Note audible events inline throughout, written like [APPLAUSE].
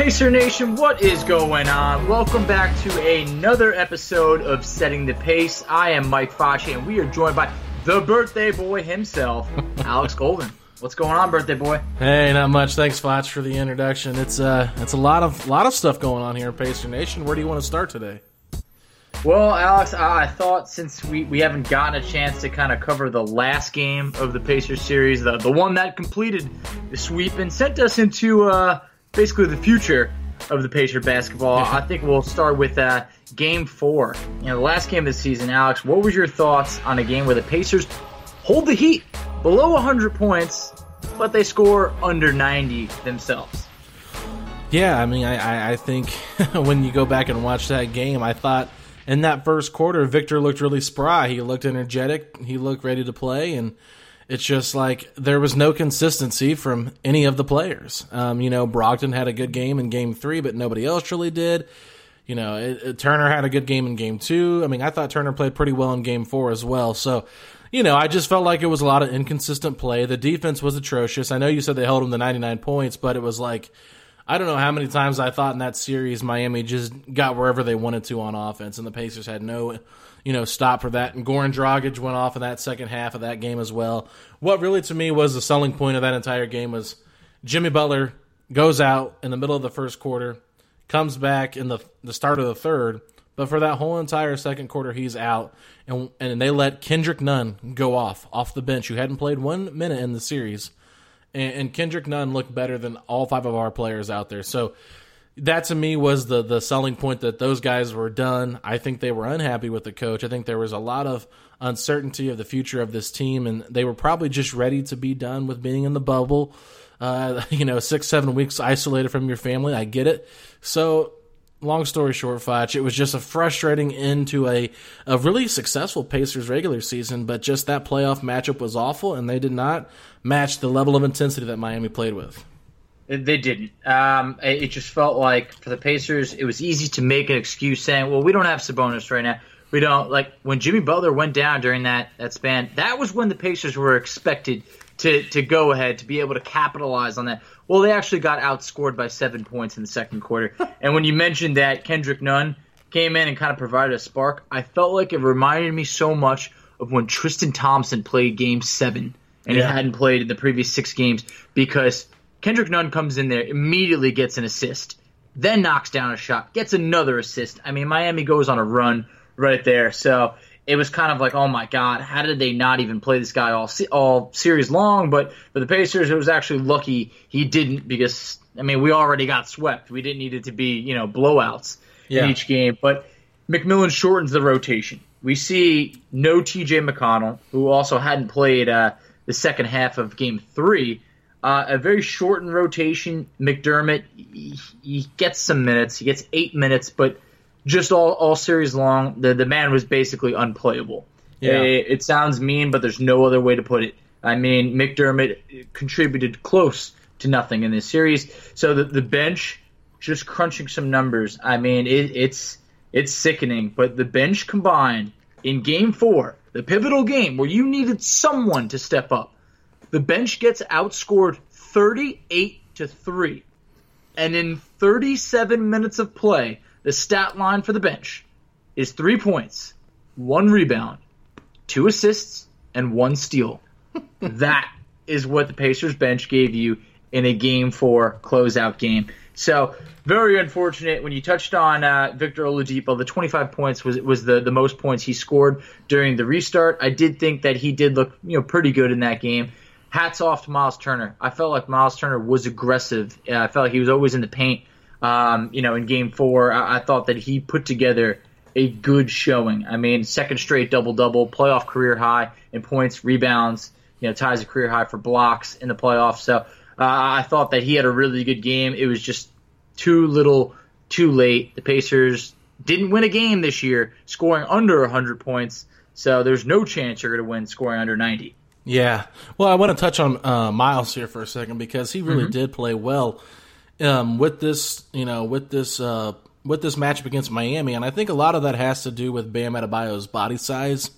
Pacer Nation, what is going on? Welcome back to another episode of Setting the Pace. I am Mike Facci, and we are joined by the birthday boy himself, [LAUGHS] Alex Golden. What's going on, birthday boy? Hey, not much. Thanks, Foch, for the introduction. It's uh, it's a lot of lot of stuff going on here in Pacer Nation. Where do you want to start today? Well, Alex, I thought since we, we haven't gotten a chance to kind of cover the last game of the Pacers series, the the one that completed the sweep and sent us into uh, basically the future of the Pacer basketball. I think we'll start with uh, Game Four. You know, the last game of the season. Alex, what was your thoughts on a game where the Pacers hold the Heat below 100 points, but they score under 90 themselves? Yeah, I mean, I, I think [LAUGHS] when you go back and watch that game, I thought in that first quarter, Victor looked really spry. He looked energetic. He looked ready to play, and it's just like there was no consistency from any of the players. Um, you know, Brogdon had a good game in game three, but nobody else really did. You know, it, it, Turner had a good game in game two. I mean, I thought Turner played pretty well in game four as well. So, you know, I just felt like it was a lot of inconsistent play. The defense was atrocious. I know you said they held them to 99 points, but it was like, I don't know how many times I thought in that series Miami just got wherever they wanted to on offense, and the Pacers had no you know, stop for that. And Goran Dragic went off in that second half of that game as well. What really to me was the selling point of that entire game was Jimmy Butler goes out in the middle of the first quarter, comes back in the the start of the third, but for that whole entire second quarter he's out, and and they let Kendrick Nunn go off off the bench, who hadn't played one minute in the series, and, and Kendrick Nunn looked better than all five of our players out there. So that to me was the the selling point that those guys were done. I think they were unhappy with the coach. I think there was a lot of uncertainty of the future of this team, and they were probably just ready to be done with being in the bubble. Uh, [LAUGHS] you know, six seven weeks isolated from your family. I get it. So, long story short, Foch, it was just a frustrating end to a a really successful Pacers regular season, but just that playoff matchup was awful, and they did not match the level of intensity that Miami played with. They didn't. Um, it just felt like for the Pacers, it was easy to make an excuse saying, "Well, we don't have Sabonis right now. We don't like when Jimmy Butler went down during that that span. That was when the Pacers were expected to to go ahead to be able to capitalize on that. Well, they actually got outscored by seven points in the second quarter. [LAUGHS] and when you mentioned that Kendrick Nunn came in and kind of provided a spark, I felt like it reminded me so much of when Tristan Thompson played Game Seven and yeah. he hadn't played in the previous six games because Kendrick Nunn comes in there, immediately gets an assist, then knocks down a shot, gets another assist. I mean, Miami goes on a run right there. So it was kind of like, oh my God, how did they not even play this guy all all series long? But for the Pacers, it was actually lucky he didn't because I mean we already got swept. We didn't need it to be you know blowouts yeah. in each game. But McMillan shortens the rotation. We see no TJ McConnell, who also hadn't played uh, the second half of game three. Uh, a very shortened rotation. McDermott, he, he, gets some minutes. He gets eight minutes, but just all, all series long, the, the man was basically unplayable. Yeah. It, it sounds mean, but there's no other way to put it. I mean, McDermott contributed close to nothing in this series. So the, the bench just crunching some numbers. I mean, it, it's it's sickening. But the bench combined in Game Four, the pivotal game where you needed someone to step up, the bench gets outscored thirty-eight to three, and in thirty-seven minutes of play, the stat line for the bench is three points, one rebound, two assists, and one steal. [LAUGHS] that is what the Pacers bench gave you in a game four closeout game. So very unfortunate. When you touched on uh, Victor Oladipo, the 25 points was was the, the most points he scored during the restart. I did think that he did look you know pretty good in that game. Hats off to Miles Turner. I felt like Miles Turner was aggressive. I felt like he was always in the paint. Um, you know, in Game Four, I, I thought that he put together a good showing. I mean, second straight double double, playoff career high in points, rebounds. You know, ties a career high for blocks in the playoffs. So uh, I thought that he had a really good game. It was just too little, too late. The Pacers didn't win a game this year, scoring under 100 points. So there's no chance you're going to win scoring under 90. Yeah. Well, I want to touch on uh, Miles here for a second because he really mm-hmm. did play well um, with this, you know, with this uh, with this matchup against Miami, and I think a lot of that has to do with Bam Adebayo's body size.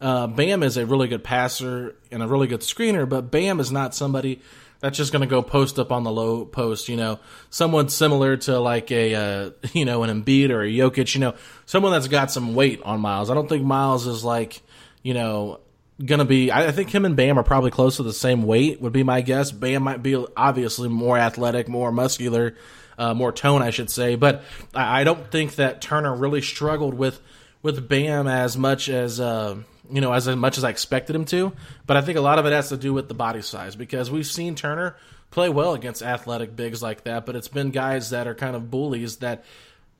Uh, Bam is a really good passer and a really good screener, but Bam is not somebody that's just going to go post up on the low post. You know, someone similar to like a uh, [LAUGHS] you know an Embiid or a Jokic. You know, someone that's got some weight on Miles. I don't think Miles is like you know going to be. I, think him and Bam are probably close to the same weight. Would be my guess. Bam might be obviously more athletic, more muscular uh, more tone, I should say. But I, I, don't think that Turner really struggled with with Bam as much as uh, you know as much as I expected him to. But I think a lot of it has to do with the body size because we've seen Turner play well against athletic bigs like that, but it's been guys that are kind of bullies that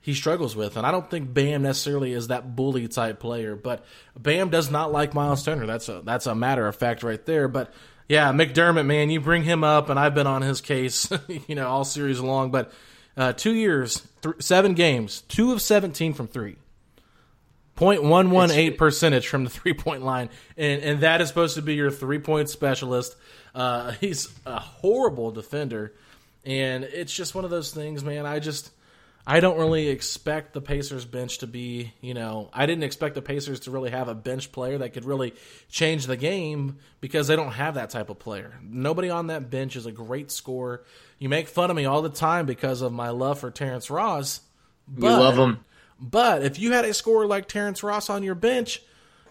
he struggles with. And I don't think Bam necessarily is that bully type player, but Bam does not like Miles Turner. That's a that's a matter of fact right there. But yeah, McDermott, man, you bring him up, and I've been on his case, [LAUGHS] you know, all series long. But uh, two years, th- seven games, two of 17 from three. 0.118 percentage from the [LAUGHS] three point line. And, and that is supposed to be your three point specialist. Uh, he's a horrible defender. And it's just one of those things, man. I just. I don't really expect the Pacers bench to be, you know, I didn't expect the Pacers to really have a bench player that could really change the game because they don't have that type of player. Nobody on that bench is a great scorer. You make fun of me all the time because of my love for Terrence Ross. But, you love him. But if you had a scorer like Terrence Ross on your bench,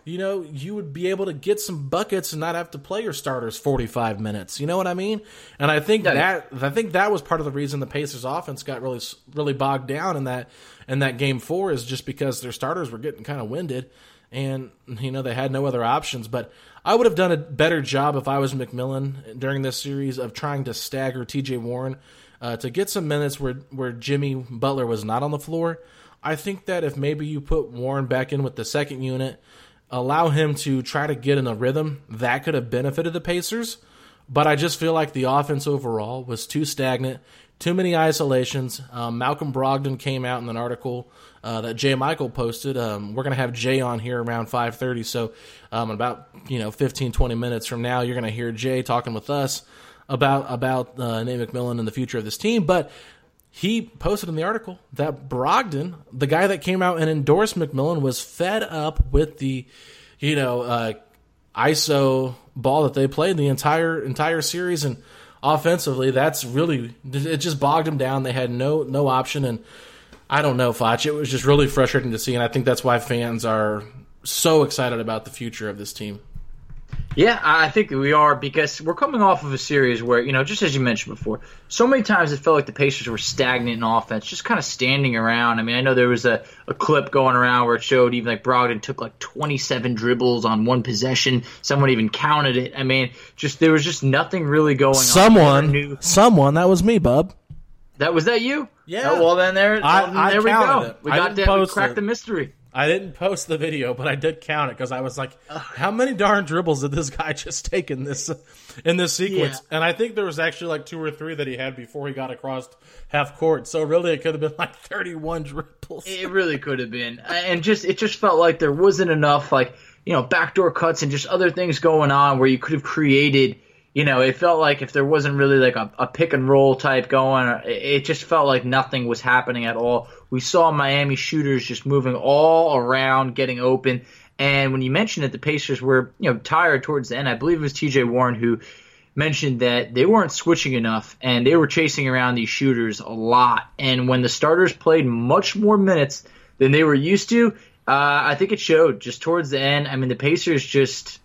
you know, you would be able to get some buckets and not have to play your starters 45 minutes. You know what I mean? And I think yeah. that I think that was part of the reason the Pacers offense got really really bogged down in that in that game 4 is just because their starters were getting kind of winded and you know they had no other options, but I would have done a better job if I was McMillan during this series of trying to stagger TJ Warren uh, to get some minutes where where Jimmy Butler was not on the floor. I think that if maybe you put Warren back in with the second unit, allow him to try to get in a rhythm, that could have benefited the Pacers. But I just feel like the offense overall was too stagnant, too many isolations. Um, Malcolm Brogdon came out in an article uh, that Jay Michael posted. Um, we're going to have Jay on here around 5:30, so um, about you know 15 20 minutes from now, you're going to hear Jay talking with us about about uh, Nate McMillan and the future of this team. But he posted in the article that Brogdon, the guy that came out and endorsed McMillan, was fed up with the you know uh, ISO ball that they played the entire entire series and offensively that's really it just bogged them down they had no no option and I don't know, Foch. It was just really frustrating to see, and I think that's why fans are so excited about the future of this team. Yeah, I think we are because we're coming off of a series where, you know, just as you mentioned before, so many times it felt like the Pacers were stagnant in offense, just kind of standing around. I mean, I know there was a, a clip going around where it showed even like Brogdon took like 27 dribbles on one possession. Someone even counted it. I mean, just there was just nothing really going someone, on. Someone, someone, that was me, bub. That was that you? Yeah. Oh, well, then there, I, well, there we go. It. We got that. We cracked it. the mystery. I didn't post the video, but I did count it because I was like, "How many darn dribbles did this guy [LAUGHS] just take in this in this sequence?" Yeah. And I think there was actually like two or three that he had before he got across half court. So really, it could have been like [LAUGHS] thirty-one dribbles. It really could have been, and just it just felt like there wasn't enough like you know backdoor cuts and just other things going on where you could have created. You know, it felt like if there wasn't really like a, a pick and roll type going, it just felt like nothing was happening at all. We saw Miami shooters just moving all around, getting open. And when you mentioned that the Pacers were, you know, tired towards the end, I believe it was T.J. Warren who mentioned that they weren't switching enough and they were chasing around these shooters a lot. And when the starters played much more minutes than they were used to, uh, I think it showed just towards the end. I mean, the Pacers just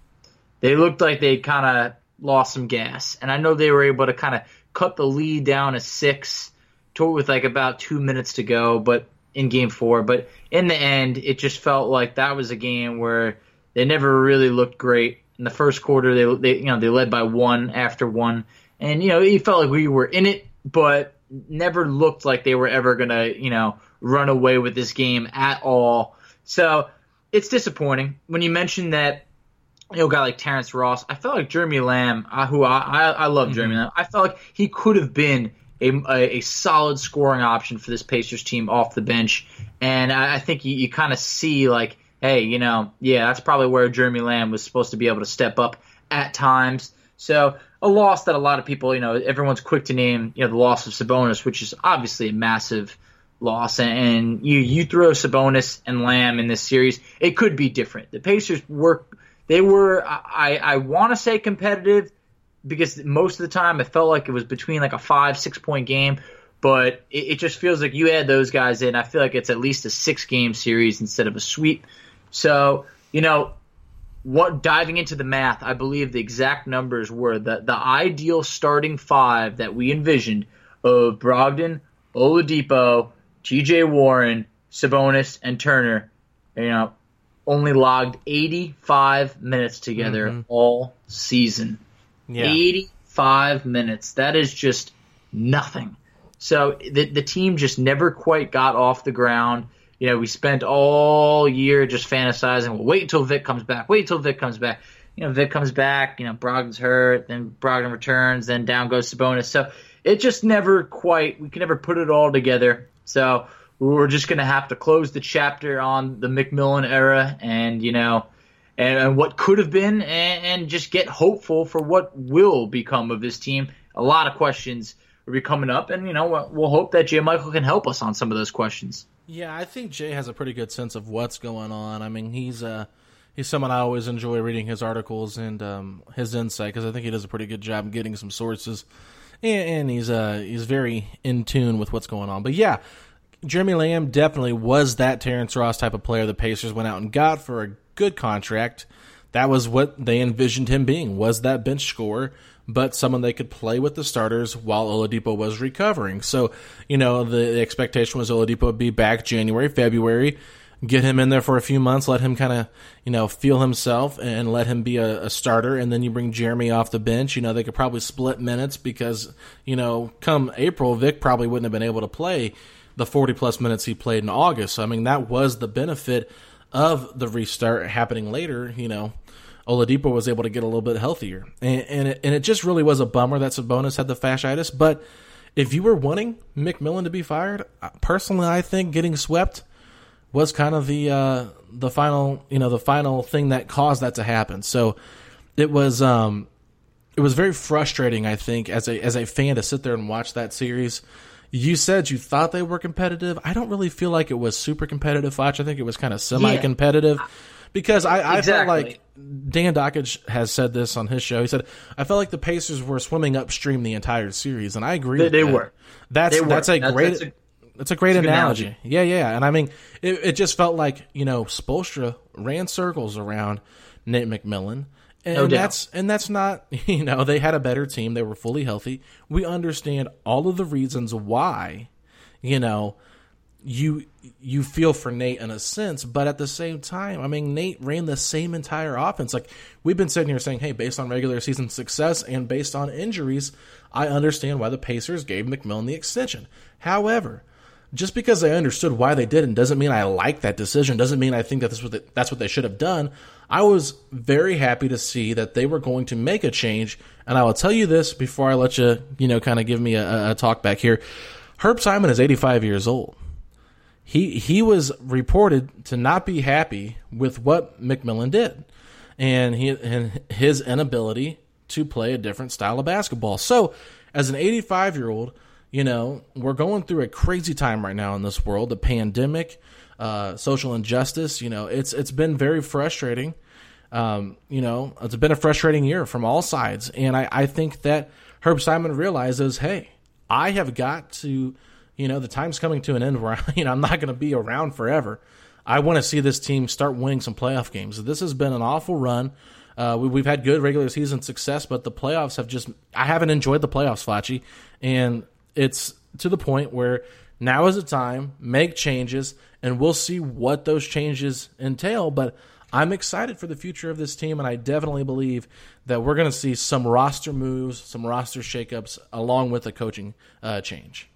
they looked like they kind of lost some gas, and I know they were able to kind of cut the lead down to six to with like about two minutes to go, but in game four. But in the end, it just felt like that was a game where they never really looked great. In the first quarter, they they you know they led by one after one, and you know it felt like we were in it, but never looked like they were ever gonna you know run away with this game at all. So it's disappointing when you mention that you know, guy like Terrence Ross. I felt like Jeremy Lamb, uh, who I, I, I love Mm-hmm. Jeremy Lamb. I felt like he could have been a, a, a solid scoring option for this Pacers team off the bench. And I, I think you, you kind of see like, hey, you know, yeah, that's probably where Jeremy Lamb was supposed to be able to step up at times. So a loss that a lot of people, you know, everyone's quick to name, you know, the loss of Sabonis, which is obviously a massive loss. And you you throw Sabonis and Lamb in this series, it could be different. The Pacers were they were I I want to say competitive because most of the time it felt like it was between like a five six point game. But it, it just feels like you add those guys in. I feel like it's at least a six game series instead of a sweep. So you know, what diving into the math, I believe the exact numbers were that the ideal starting five that we envisioned of Brogdon, Oladipo, T.J. Warren, Sabonis, and Turner, you know, only logged 85 minutes together mm-hmm. all season. Yeah. 85 minutes. That is just nothing. So the the team just never quite got off the ground. You know, we spent all year just fantasizing. Well, wait until Vic comes back. Wait until Vic comes back. You know, Vic comes back. You know, Brogdon's hurt. Then Brogdon returns. Then down goes Sabonis. So it just never quite. We can never put it all together. So we're just gonna have to close the chapter on the McMillan era, and you know, and, and what could have been, and, and just get hopeful for what will become of this team. A lot of questions will be coming up, and you know, we'll, we'll hope that Jay Michael can help us on some of those questions. Yeah, I think Jay has a pretty good sense of what's going on. I mean, he's uh he's someone I always enjoy reading his articles and um, his insight because I think he does a pretty good job getting some sources, and, and he's uh he's very in tune with what's going on. But yeah, Jeremy Lamb definitely was that Terrence Ross type of player the Pacers went out and got for a good contract. That was what they envisioned him being was that bench scorer, but someone they could play with the starters while Oladipo was recovering. So, you know, the, expectation was Oladipo would be back January, February, get him in there for a few months, let him kind of, you know, feel himself and let him be a, a starter. And then you bring Jeremy off the bench. You know, they could probably split minutes because, you know, come April, Vic probably wouldn't have been able to play the 40 plus minutes he played in August. So, I mean, that was the benefit of the restart happening later, you know. Oladipo was able to get a little bit healthier, and and it, and it just really was a bummer that Sabonis had the fasciitis. But if you were wanting McMillan to be fired, personally, I think getting swept was kind of the uh, the final you know the final thing that caused that to happen. So it was um it was very frustrating. I think as a as a fan to sit there and watch that series. You said you thought they were competitive. I don't really feel like it was super competitive, Foch. I think it was kind of semi competitive because I, I felt like Dan Dakich has said this on his show. He said, "I felt like the Pacers were swimming upstream the entire series," and I agree. They- with they that. were. That's They were. that's a That's- great. that's a- that's a great good analogy. analogy. Yeah, yeah, and I mean, it, it just felt like you know Spoelstra ran circles around Nate McMillan, and No doubt. that's and that's not [LAUGHS] you know they had a better team. They were fully healthy. We understand all of the reasons why, you know, you you feel for Nate in a sense, but at the same time, I mean, Nate ran the same entire offense. Like we've been sitting here saying, hey, based on regular season success and based on injuries, I understand why the Pacers gave McMillan the extension. However, just because I understood why they didn't doesn't mean I like that decision. Doesn't mean I think that this was the, that's what they should have done. I was very happy to see that they were going to make a change. And I will tell you this before I let you, you know, kind of give me a, a talk back here. Herb Simon is 85 years old. He he was reported to not be happy with what McMillan did, and he and his inability to play a different style of basketball. So, as an 85 year old you know, we're going through a crazy time right now in this world. The pandemic, uh, social injustice. You know, it's it's been very frustrating. Um, you know, it's been a frustrating year from all sides, and I, I think that Herb Simon realizes, hey, I have got to, you know, the time's coming to an end where [LAUGHS] you know I'm not going to be around forever. I want to see this team start winning some playoff games. This has been an awful run. Uh, we, have had good regular season success, but the playoffs have just I haven't enjoyed the playoffs, Flatchy. and it's to the point where now is the time, make changes, and we'll see what those changes entail. But I'm excited for the future of this team, and I definitely believe that we're going to see some roster moves, some roster shakeups, along with a coaching uh, change.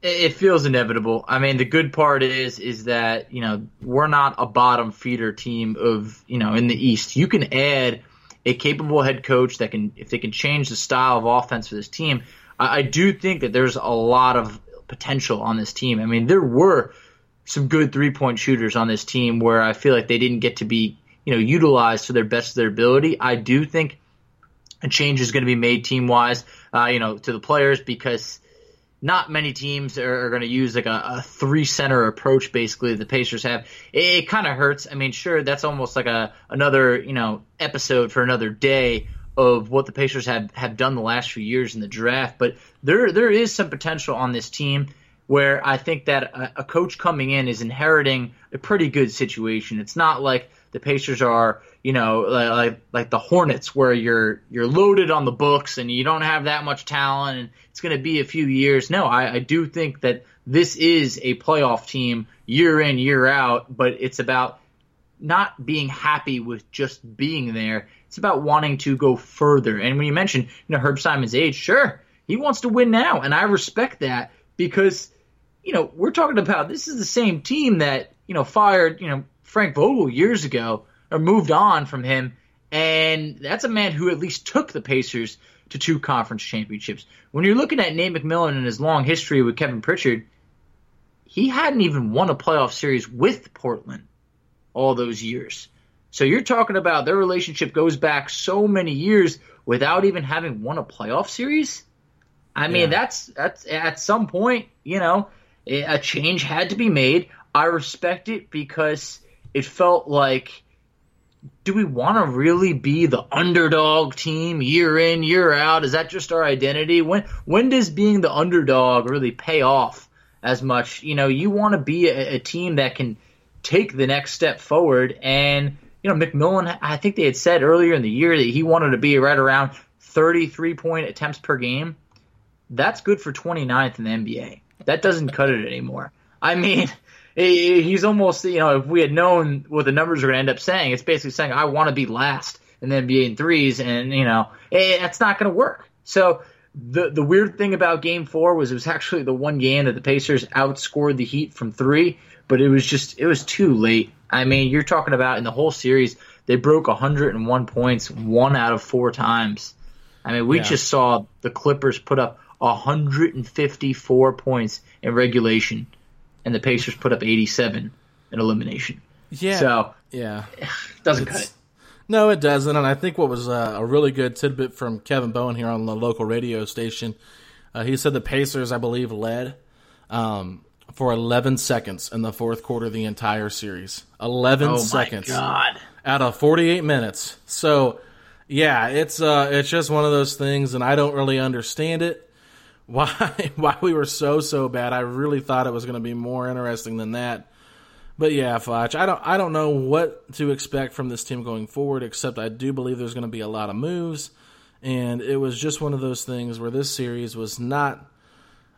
It feels inevitable. I mean, the good part is is that you know we're not a bottom feeder team of you know in the East. You can add a capable head coach that can, if they can change the style of offense for this team, I, I do think that there's a lot of potential on this team. I mean, there were some good three point shooters on this team where I feel like they didn't get to be, you know, utilized to their best of their ability. I do think a change is going to be made team wise, uh, you know, to the players because not many teams are, are going to use like a, a, three center approach. Basically, the Pacers have. It, it kind of hurts. I mean, sure, that's almost like a another you know episode for another day of what the Pacers have, have done the last few years in the draft, but there there is some potential on this team where I think that a, a, coach coming in is inheriting a pretty good situation. It's not like the Pacers are, you know, like like the Hornets where you're you're loaded on the books and you don't have that much talent and it's going to be a few years. No, I, I do think that this is a playoff team year in year out, but it's about not being happy with just being there. It's about wanting to go further. And when you mention, you know, Herb Simon's age, sure, he wants to win now, and I respect that because, you know, we're talking about this is the same team that you know fired, you know, Frank Vogel years ago or moved on from him, and that's a man who at least took the Pacers to two conference championships. When you're looking at Nate McMillan and his long history with Kevin Pritchard, he hadn't even won a playoff series with Portland all those years. So you're talking about their relationship goes back so many years without even having won a playoff series. I mean, yeah. that's that's at some point, you know, a change had to be made. I respect it because it felt like do we want to really be the underdog team year in year out is that just our identity when when does being the underdog really pay off as much you know you want to be a, a team that can take the next step forward. And, you know, McMillan, I think they had said earlier in the year that he wanted to be right around 33 point attempts per game. That's good for 29th in the NBA. That doesn't cut it anymore. I mean, [LAUGHS] he's almost, you know, if we had known what the numbers are going to end up saying, it's basically saying, I want to be last in the NBA in threes, and, you know, eh, that's not going to work. So, the the weird thing about game four was it was actually the one game that the Pacers outscored the Heat from three, but it was just it was too late. I mean, you're talking about in the whole series they broke 101 points one out of four times. I mean, we yeah. just saw the Clippers put up 154 points in regulation, and the Pacers put up 87 in elimination. Yeah. So yeah, [SIGHS] doesn't it's, cut it. No, it doesn't. And I think what was uh, a really good tidbit from Kevin Bowen here on the local radio station, uh, he said the Pacers, I believe, led um, for 11 seconds in the fourth quarter of the entire series. 11 oh seconds. God. Out of 48 minutes. So, yeah, it's uh, it's just one of those things, and I don't really understand it. Why [LAUGHS] why we were so so bad? I really thought it was going to be more interesting than that. But yeah, Foch, I don't I don't know what to expect from this team going forward, except I do believe there's going to be a lot of moves, and it was just one of those things where this series was not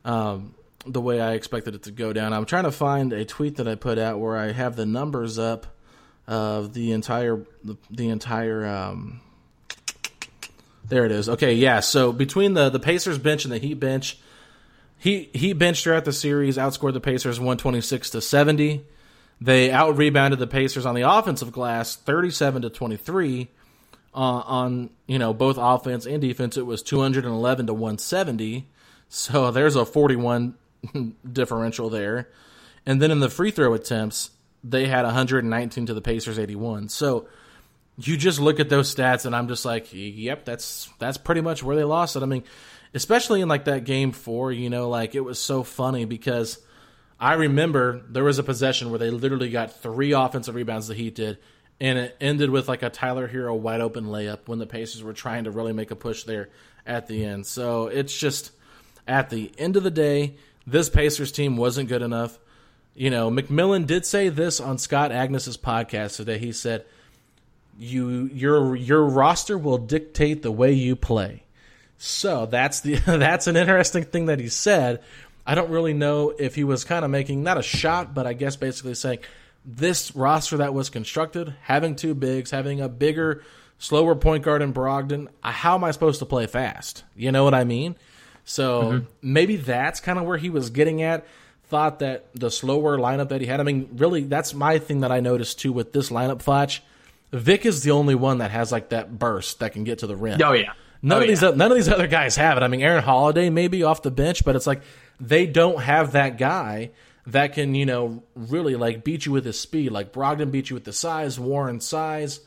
um, the way I expected it to go down. I'm trying to find a tweet that I put out where I have the numbers up of the entire the, the entire. Um, there it is. Okay, yeah. So between the the Pacers bench and the Heat bench, he he benched throughout the series, outscored the Pacers 126 to 70. They out rebounded the Pacers on the offensive glass 37 to 23. Uh, on you know both offense and defense, it was 211 to 170. So there's a 41 [LAUGHS] differential there. And then in the free throw attempts, they had 119 to the Pacers 81. So you just look at those stats and I'm just like, yep, that's that's pretty much where they lost it. I mean, especially in like that game 4, you know, like it was so funny because I remember there was a possession where they literally got three offensive rebounds the Heat did and it ended with like a Tyler Herro wide open layup when the Pacers were trying to really make a push there at the end. So it's just at the end of the day, this Pacers team wasn't good enough. You know, McMillan did say this on Scott Agness's podcast today. He said, "You your your roster will dictate the way you play." So that's the [LAUGHS] that's an interesting thing that he said. I don't really know if he was kind of making not a shot, but I guess basically saying this roster that was constructed, having two bigs, having a bigger, slower point guard in Brogdon, how am I supposed to play fast? You know what I mean? So mm-hmm. maybe that's kind of where he was getting at. Thought that the slower lineup that he had. I mean, really, that's my thing that I noticed too with this lineup. Flash, Vic is the only one that has like that burst that can get to the rim. Oh yeah. None oh, of these yeah. none of these other guys have it. I mean, Aaron Holiday maybe off the bench, but it's like they don't have that guy that can you know really like beat you with his speed. Like Brogdon beat you with the size, Warren size.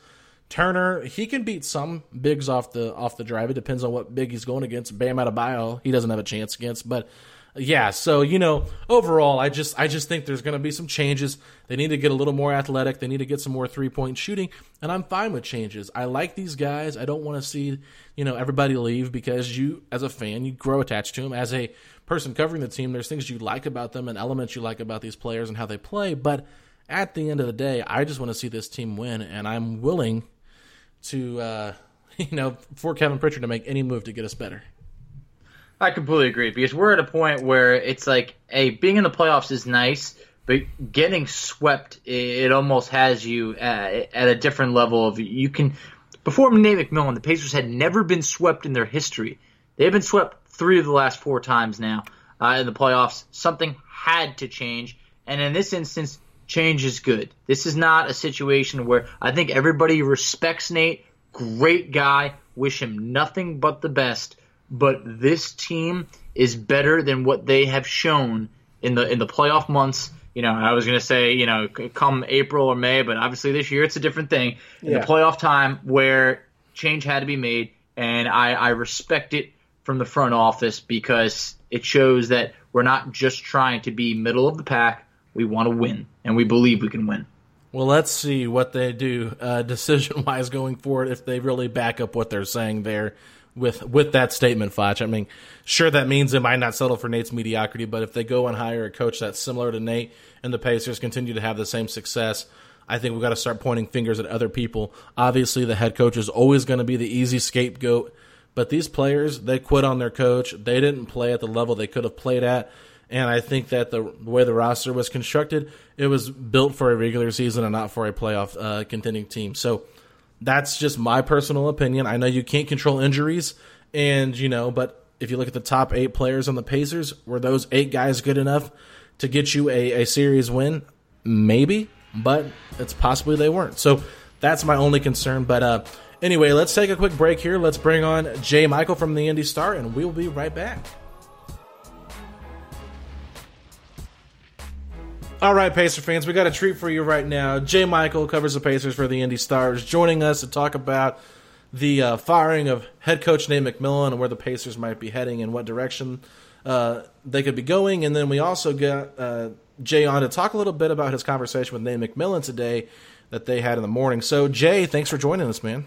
Turner, he can beat some bigs off the off the drive. It depends on what big he's going against. Bam Adebayo, he doesn't have a chance against. But yeah, so you know, overall, I just I just think there's going to be some changes. They need to get a little more athletic. They need to get some more three point shooting, and I'm fine with changes. I like these guys. I don't want to see you know everybody leave because you, as a fan, you grow attached to them. As a person covering the team, there's things you like about them and elements you like about these players and how they play. But at the end of the day, I just want to see this team win, and I'm willing to uh, [LAUGHS] you know for Kevin Pritchard to make any move to get us better. I completely agree because we're at a point where it's like, hey, being in the playoffs is nice, but getting swept, it almost has you at, at a different level of you can. Before Nate McMillan, the Pacers had never been swept in their history. They've been swept three of the last four times now uh, in the playoffs. Something had to change, and in this instance, change is good. This is not a situation where I think everybody respects Nate. Great guy. Wish him nothing but the best. But this team is better than what they have shown in the in the playoff months. You know, I was going to say, you know, come April or May, but obviously this year it's a different thing. In yeah. the playoff time where change had to be made, and I, I respect it from the front office because it shows that we're not just trying to be middle of the pack we want to win, and we believe we can win. Well, let's see what they do uh, [LAUGHS] decision wise going forward if they really back up what they're saying there with with that statement, Foch. I mean, sure that means they might not settle for Nate's mediocrity, but if they go and hire a coach that's similar to Nate and the Pacers continue to have the same success, I think we've got to start pointing fingers at other people. Obviously, the head coach is always going to be the easy scapegoat, but these players, they quit on their coach. They didn't play at the level they could have played at. And I think that the, way the roster was constructed, it was built for a regular season and not for a playoff uh, contending team. So that's just my personal opinion. I know you can't control injuries, and you know, but if you look at the top eight players on the Pacers, were those eight guys good enough to get you a, a series win? Maybe, but it's possibly they weren't. So that's my only concern. But uh, anyway, let's take a quick break here. Let's bring on Jay Michael from the Indy Star, and we'll be right back. All right, Pacer fans, we got a treat for you right now. Jay Michael covers the Pacers for the Indy Stars, joining us to talk about the uh, firing of head coach Nate McMillan and where the Pacers might be heading and what direction uh, they could be going. And then we also got uh, Jay on to talk a little bit about his conversation with Nate McMillan today that they had in the morning. So, Jay, thanks for joining us, man.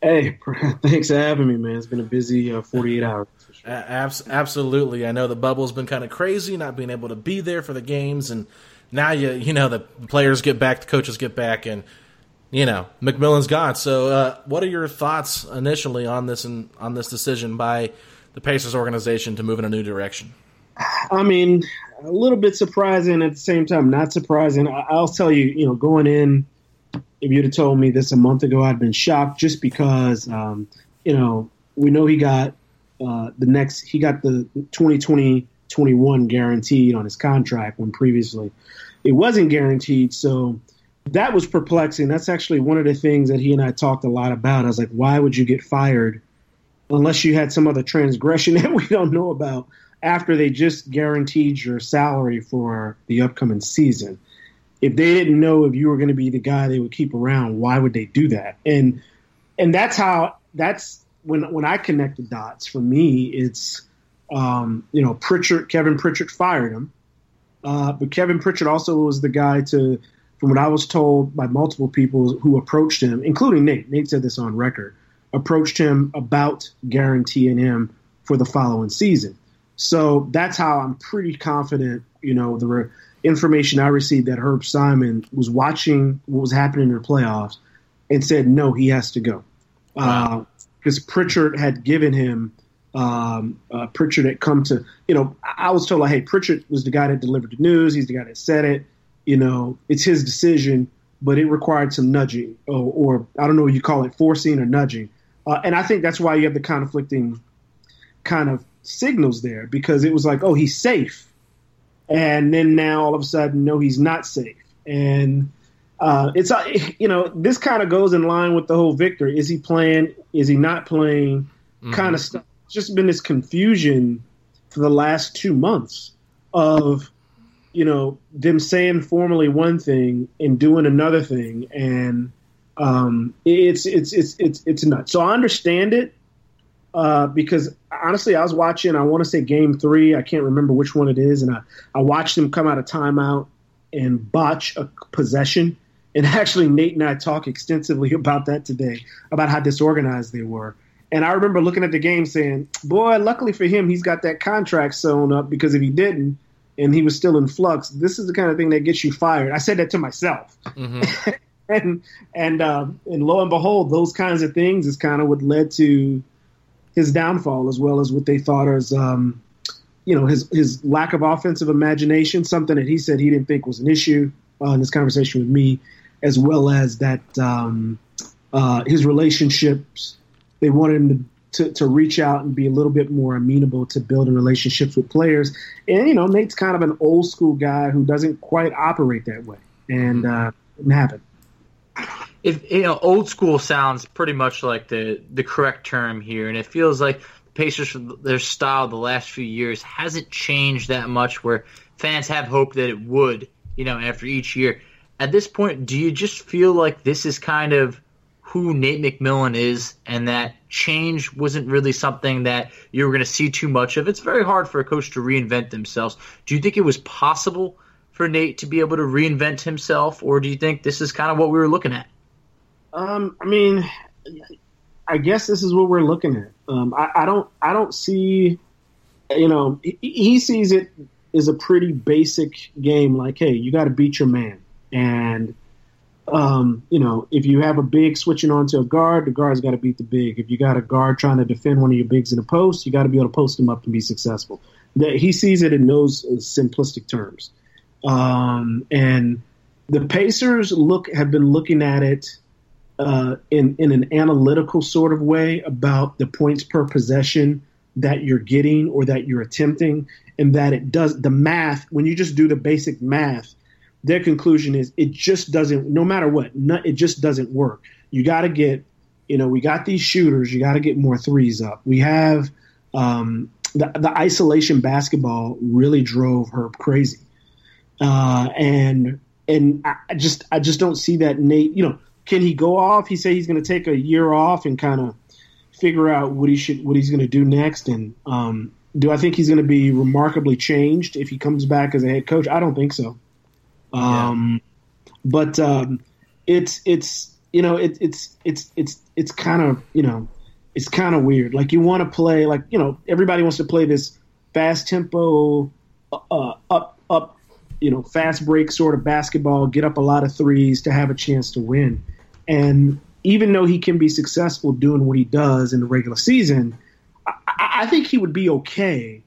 Hey, [LAUGHS] thanks for having me, man. It's been a busy uh, 48 hours. Abs- absolutely. I know the bubble's been kind of crazy, not being able to be there for the games, and now you you know the players get back, the coaches get back, and you know McMillan's gone. So, uh, what are your thoughts initially on this and on this decision by the Pacers organization to move in a new direction? I mean, a little bit surprising at the same time, not surprising. I'll tell you, you know, going in, if you'd have told me this a month ago, I'd been shocked just because, um, you know, we know he got uh, the next he got the 2020 21 guaranteed on his contract when previously it wasn't guaranteed. So that was perplexing. That's actually one of the things that he and I talked a lot about. I was like, why would you get fired unless you had some other transgression [LAUGHS] that we don't know about after they just guaranteed your salary for the upcoming season? If they didn't know if you were going to be the guy they would keep around, why would they do that? And and that's how that's when when I connect the dots. For me, it's um, you know Pritchard, Kevin Pritchard fired him, uh, but Kevin Pritchard also was the guy to from what I was told by multiple people who approached him, including Nate. Nate said this on record. Approached him about guaranteeing him for the following season. So that's how I'm pretty confident. You know, the re- information I received that Herb Simon was watching what was happening in the playoffs and said no, he has to go because uh, Pritchard had given him. Um, uh, Pritchard had come to, you know, I was told like, hey, Pritchard was the guy that delivered the news. He's the guy that said it you know, it's his decision, but it required some nudging, or, or I don't know what you call it, forcing or nudging. Uh, and I think that's why you have the conflicting kind of signals there because it was like, oh, he's safe. And then now all of a sudden, no, he's not safe. And uh, it's, uh, [LAUGHS] you know, this kind of goes in line with the whole Victor. Is he playing? Is he not playing? Mm-hmm. Kind of stuff. It's just been this confusion for the last two months of you know them saying formally one thing and doing another thing, and um, it's it's it's it's it's nuts. So I understand it uh, because honestly, I was watching. I want to say Game Three. I can't remember which one it is, and I I watched them come out of timeout and botch a possession. And actually, Nate and I talk extensively [LAUGHS] about that today, about how disorganized they were. And I remember looking at the game saying, "Boy, luckily for him, he's got that contract sewn up because if he didn't, and he was still in flux, this is the kind of thing that gets you fired. I said that to myself. Mm-hmm. [LAUGHS] and and uh, and lo and behold, those kinds of things is kind of what led to his downfall, as well as what they thought as um, you know his his lack of offensive imagination, something that he said he didn't think was an issue uh, in this conversation with me, as well as that um, uh, his relationships. They wanted him to to, to reach out and be a little bit more amenable to building relationships with players. And, you know, Nate's kind of an old school guy who doesn't quite operate that way. And uh, didn't happen. If you know, old school sounds pretty much like the the correct term here, and it feels like the Pacers, their style the last few years hasn't changed that much. Where fans have hoped that it would, you know, after each year. At this point, do you just feel like this is kind of who Nate McMillan is, and that change wasn't really something that you were going to see too much of. It's very hard for a coach to reinvent themselves. Do you think it was possible for Nate to be able to reinvent himself, or do you think this is kind of what we were looking at? Um, I mean, I guess this is what we're looking at. Um, I, I, don't, I don't see, you know, he, he sees it as a pretty basic game. Like, hey, you got to beat your man, and um, you know, if you have a big switching onto a guard, the guard's got to beat the big. If you got a guard trying to defend one of your bigs in a post, you got to be able to post him up and be successful. That he sees it in those simplistic terms. Um, and the Pacers look have been looking at it uh, in in an analytical sort of way about the points per possession that you're getting or that you're attempting, and that it does the math when you just do the basic math their conclusion is it just doesn't no matter what it just doesn't work. You got to get you know we got these shooters you got to get more threes up. We have um, the, the isolation basketball really drove her crazy. Uh, and and I just I just don't see that Nate you know can he go off? He said he's going to take a year off and kind of figure out what he should what he's going to do next. And um, do I think he's going to be remarkably changed if he comes back as a head coach? I don't think so um, yeah. But um, it's it's you know it, it's it's it's it's kind of you know it's kind of weird. Like you want to play like you know everybody wants to play this fast tempo uh, up up you know fast break sort of basketball, get up a lot of threes to have a chance to win. And even though he can be successful doing what he does in the regular season, I think he would be okay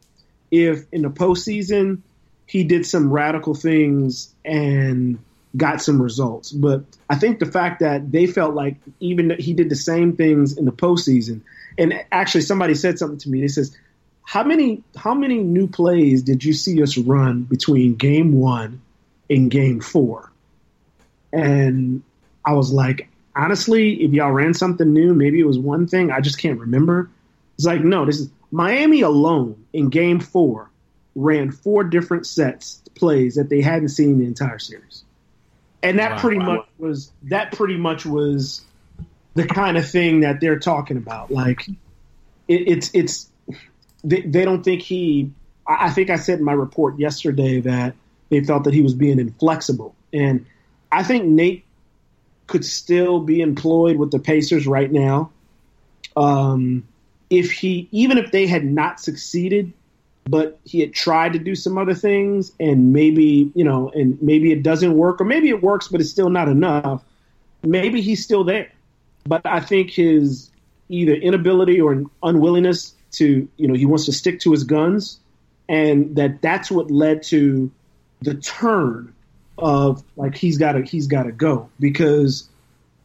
if in the postseason he did some radical things and got some results. But I think the fact that they felt like even he did the same things in the postseason, and actually somebody said something to me. They says, how many how many new plays did you see us run between game one and game four? And I was like, honestly, if y'all ran something new, maybe it was one thing. I just can't remember. It's like, no, this is Miami alone in game four ran four different sets plays that they hadn't seen the entire series. And that wow, pretty wow. much was that pretty much was the kind of thing that they're talking about. Like it, it's it's they, they don't think he I think I said in my report yesterday that they felt that he was being inflexible. And I think Nate could still be employed with the Pacers right now. Um, if he, even if they had not succeeded, but he had tried to do some other things and maybe, you know, and maybe it doesn't work or maybe it works, but it's still not enough. Maybe he's still there. But I think his either inability or unwillingness to, you know, he wants to stick to his guns and that that's what led to the turn of like he's got to he's got to go because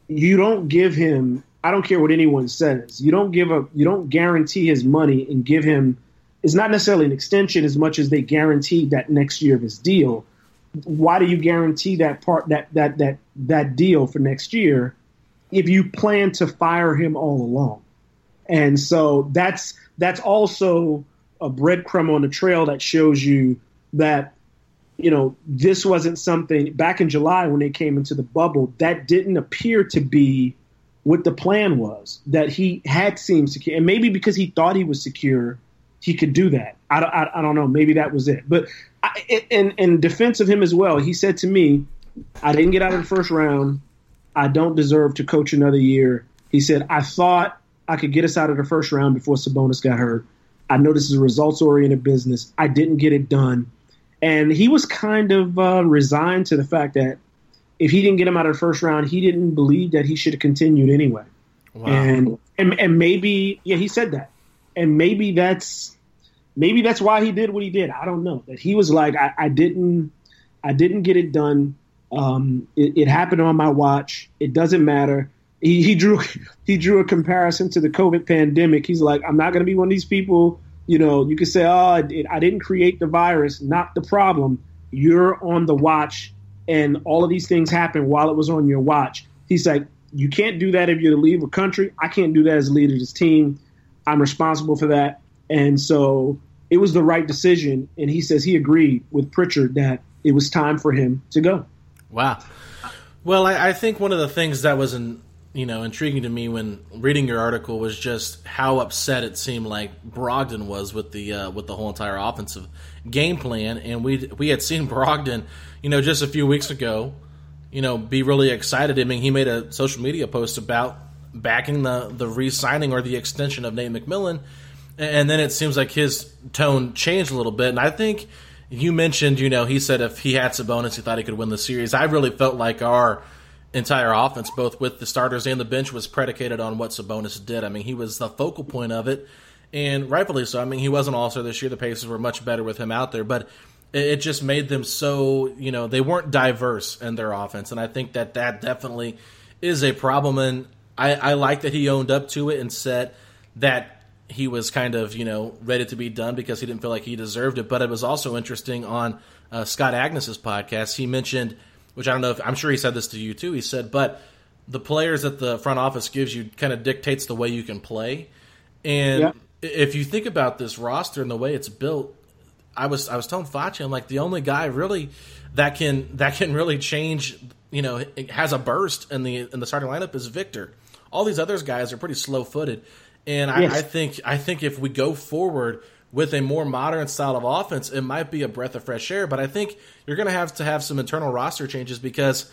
you don't give him I don't care what anyone says. You don't give a you don't guarantee his money and give him it's not necessarily an extension as much as they guaranteed that next year of his deal. Why do you guarantee that part that that that that deal for next year if you plan to fire him all along? And so that's that's also a breadcrumb on the trail that shows you that you know, this wasn't something back in July when they came into the bubble that didn't appear to be what the plan was. That he had seemed secure, and maybe because he thought he was secure, he could do that. I, I, I don't know. Maybe that was it. But I, in, in defense of him as well, he said to me, "I didn't get out of the first round. I don't deserve to coach another year." He said, "I thought I could get us out of the first round before Sabonis got hurt. I know this is a results oriented business. I didn't get it done." and he was kind of uh, resigned to the fact that if he didn't get him out of the first round, he didn't believe that he should have continued anyway. Wow. And, and and maybe yeah, he said that, and maybe that's maybe that's why he did what he did. I don't know that he was like I, I didn't I didn't get it done. Um, it, it, happened on my watch. It doesn't matter. He, he drew [LAUGHS] he drew a comparison to the COVID pandemic. He's like, I'm not going to be one of these people you know, you could say, oh, I didn't create the virus, not the problem. You're on the watch, and all of these things happen while it was on your watch. He's like, you can't do that if you're the leader of a country. I can't do that as leader of this team. I'm responsible for that. And so it was the right decision. And he says he agreed with Pritchard that it was time for him to go. Wow. Well, I, I think one of the things that was in you know intriguing to me when reading your article was just how upset it seemed like Brogdon was with the uh, with the whole entire offensive game plan, and we we had seen [LAUGHS] Brogdon, you know, just a few weeks ago, you know, be really excited. I mean, he made a social media post about backing the the re-signing or the extension of Nate McMillan, and then it seems like his tone changed a little bit, and I think. You mentioned, you know, he said if he had Sabonis, he thought he could win the series. I really felt like our entire offense, both with the starters and the bench, was predicated on what Sabonis did. I mean, he was the focal point of it, and rightfully so. I mean, he wasn't all star this year. The Pacers were much better with him out there, but it just made them so you know they weren't diverse in their offense, and I think that that definitely is a problem. And I, I like that he owned up to it and said that he was kind of you know ready to be done because he didn't feel like he deserved it. But it was also interesting on uh, Scott Agness's podcast. He mentioned which I don't know if I'm sure he said this to you too. He said, but the players that the front office gives you kind of dictates the way you can play. And yeah. if you think about this roster and the way it's built, I was I was telling Facci, I'm like the only guy really that can that can really change. You know, has a burst in the in the starting lineup is Victor. All these other guys are pretty slow footed, and yes. I, I think I think if we go forward with a more modern style of offense, it might be a breath of fresh air. But I think you're going to have to have some internal roster changes because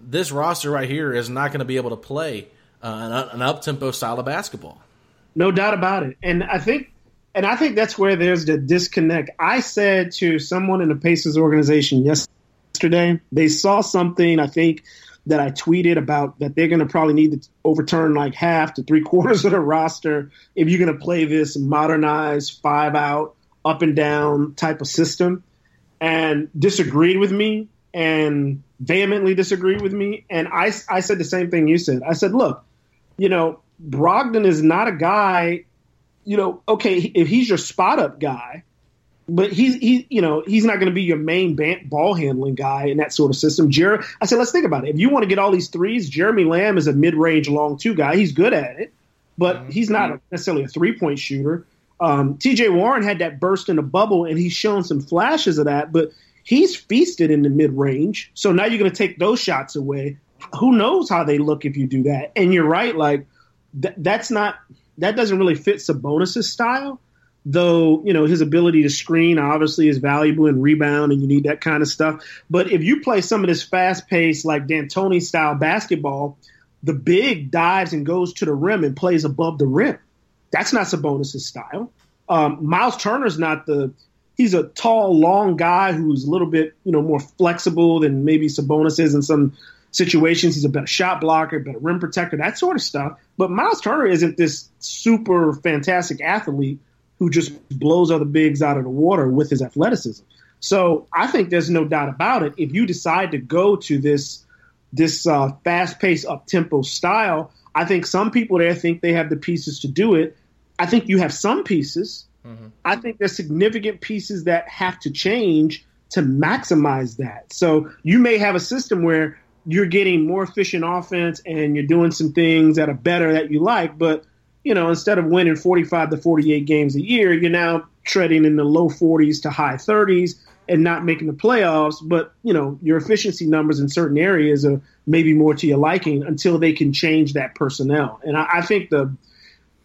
this roster right here is not going to be able to play uh, an, an up tempo style of basketball. No doubt about it. And I think, and I think that's where there's the disconnect. I said to someone in the Pacers organization yesterday, they saw something. I think that I tweeted about that they're going to probably need to overturn like half to three quarters of the roster if you're going to play this modernized five out, up and down type of system, and disagreed with me and vehemently disagreed with me. And I, I said the same thing you said. I said, look, you know, Brogdon is not a guy you know, okay, if he's your spot up guy, but he's he you know he's not going to be your main ball handling guy in that sort of system. Jer- I said, let's think about it. If you want to get all these threes, Jeremy Lamb is a mid range long two guy. He's good at it, but mm-hmm. he's not necessarily a three point shooter. Um, T.J. Warren had that burst in the bubble, and he's shown some flashes of that, but he's feasted in the mid range. So now you're going to take those shots away. Who knows how they look if you do that? And you're right, like th- that's not that doesn't really fit Sabonis's style though you know his ability to screen obviously is valuable and rebound and you need that kind of stuff. But if you play some of this fast paced like D'Antoni style basketball the big dives and goes to the rim and plays above the rim. That's not Sabonis's style. Um, Miles Turner's not the he's a tall long guy who's a little bit you know more flexible than maybe Sabonis is in some situations. He's a better shot blocker better rim protector that sort of stuff. But Miles Turner isn't this super fantastic athlete who just blows other bigs out of the water with his athleticism. So I think there's no doubt about it. If you decide to go to this this uh, fast paced up tempo style, I think some people there think they have the pieces to do it. I think you have some pieces. Mm-hmm. I think there's significant pieces that have to change to maximize that. So you may have a system where you're getting more efficient offense and you're doing some things that are better that you like, but you know, instead of winning 45 to 48 games a year, you're now treading in the low 40s to high 30s and not making the playoffs. But, you know, your efficiency numbers in certain areas are maybe more to your liking until they can change that personnel. And I, I think the,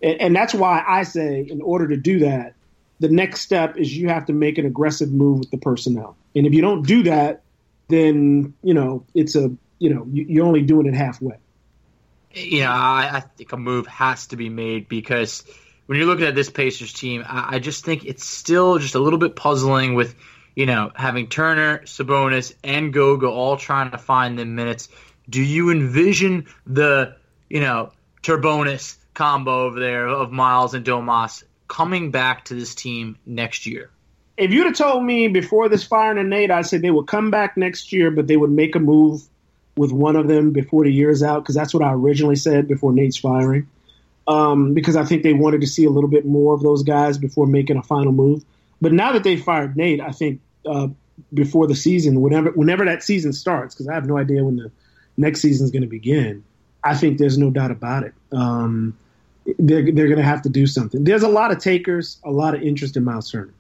and that's why I say, in order to do that, the next step is you have to make an aggressive move with the personnel. And if you don't do that, then, you know, it's a, you know, you're only doing it halfway you know, I, I, think a move has to be made because when you're looking at this Pacers team, I, I, just think it's still just a little bit puzzling with, you know, having Turner, Sabonis, and Goga all trying to find the minutes. Do you envision the, you know, Turbonis combo over there of Miles and Domas coming back to this team next year? If you'd have told me before this firing of Nate, I'd say they would come back next year, but they would make a move with one of them before the year's out because that's what I originally said before Nate's firing. Um, because I think they wanted to see a little bit more of those guys before making a final move. But now that they fired Nate, I think uh, before the season, whenever whenever that season starts, because I have no idea when the next season is going to begin, I think there's no doubt about it. Um, they're they're going to have to do something. There's a lot of takers, a lot of interest in Miles Turner,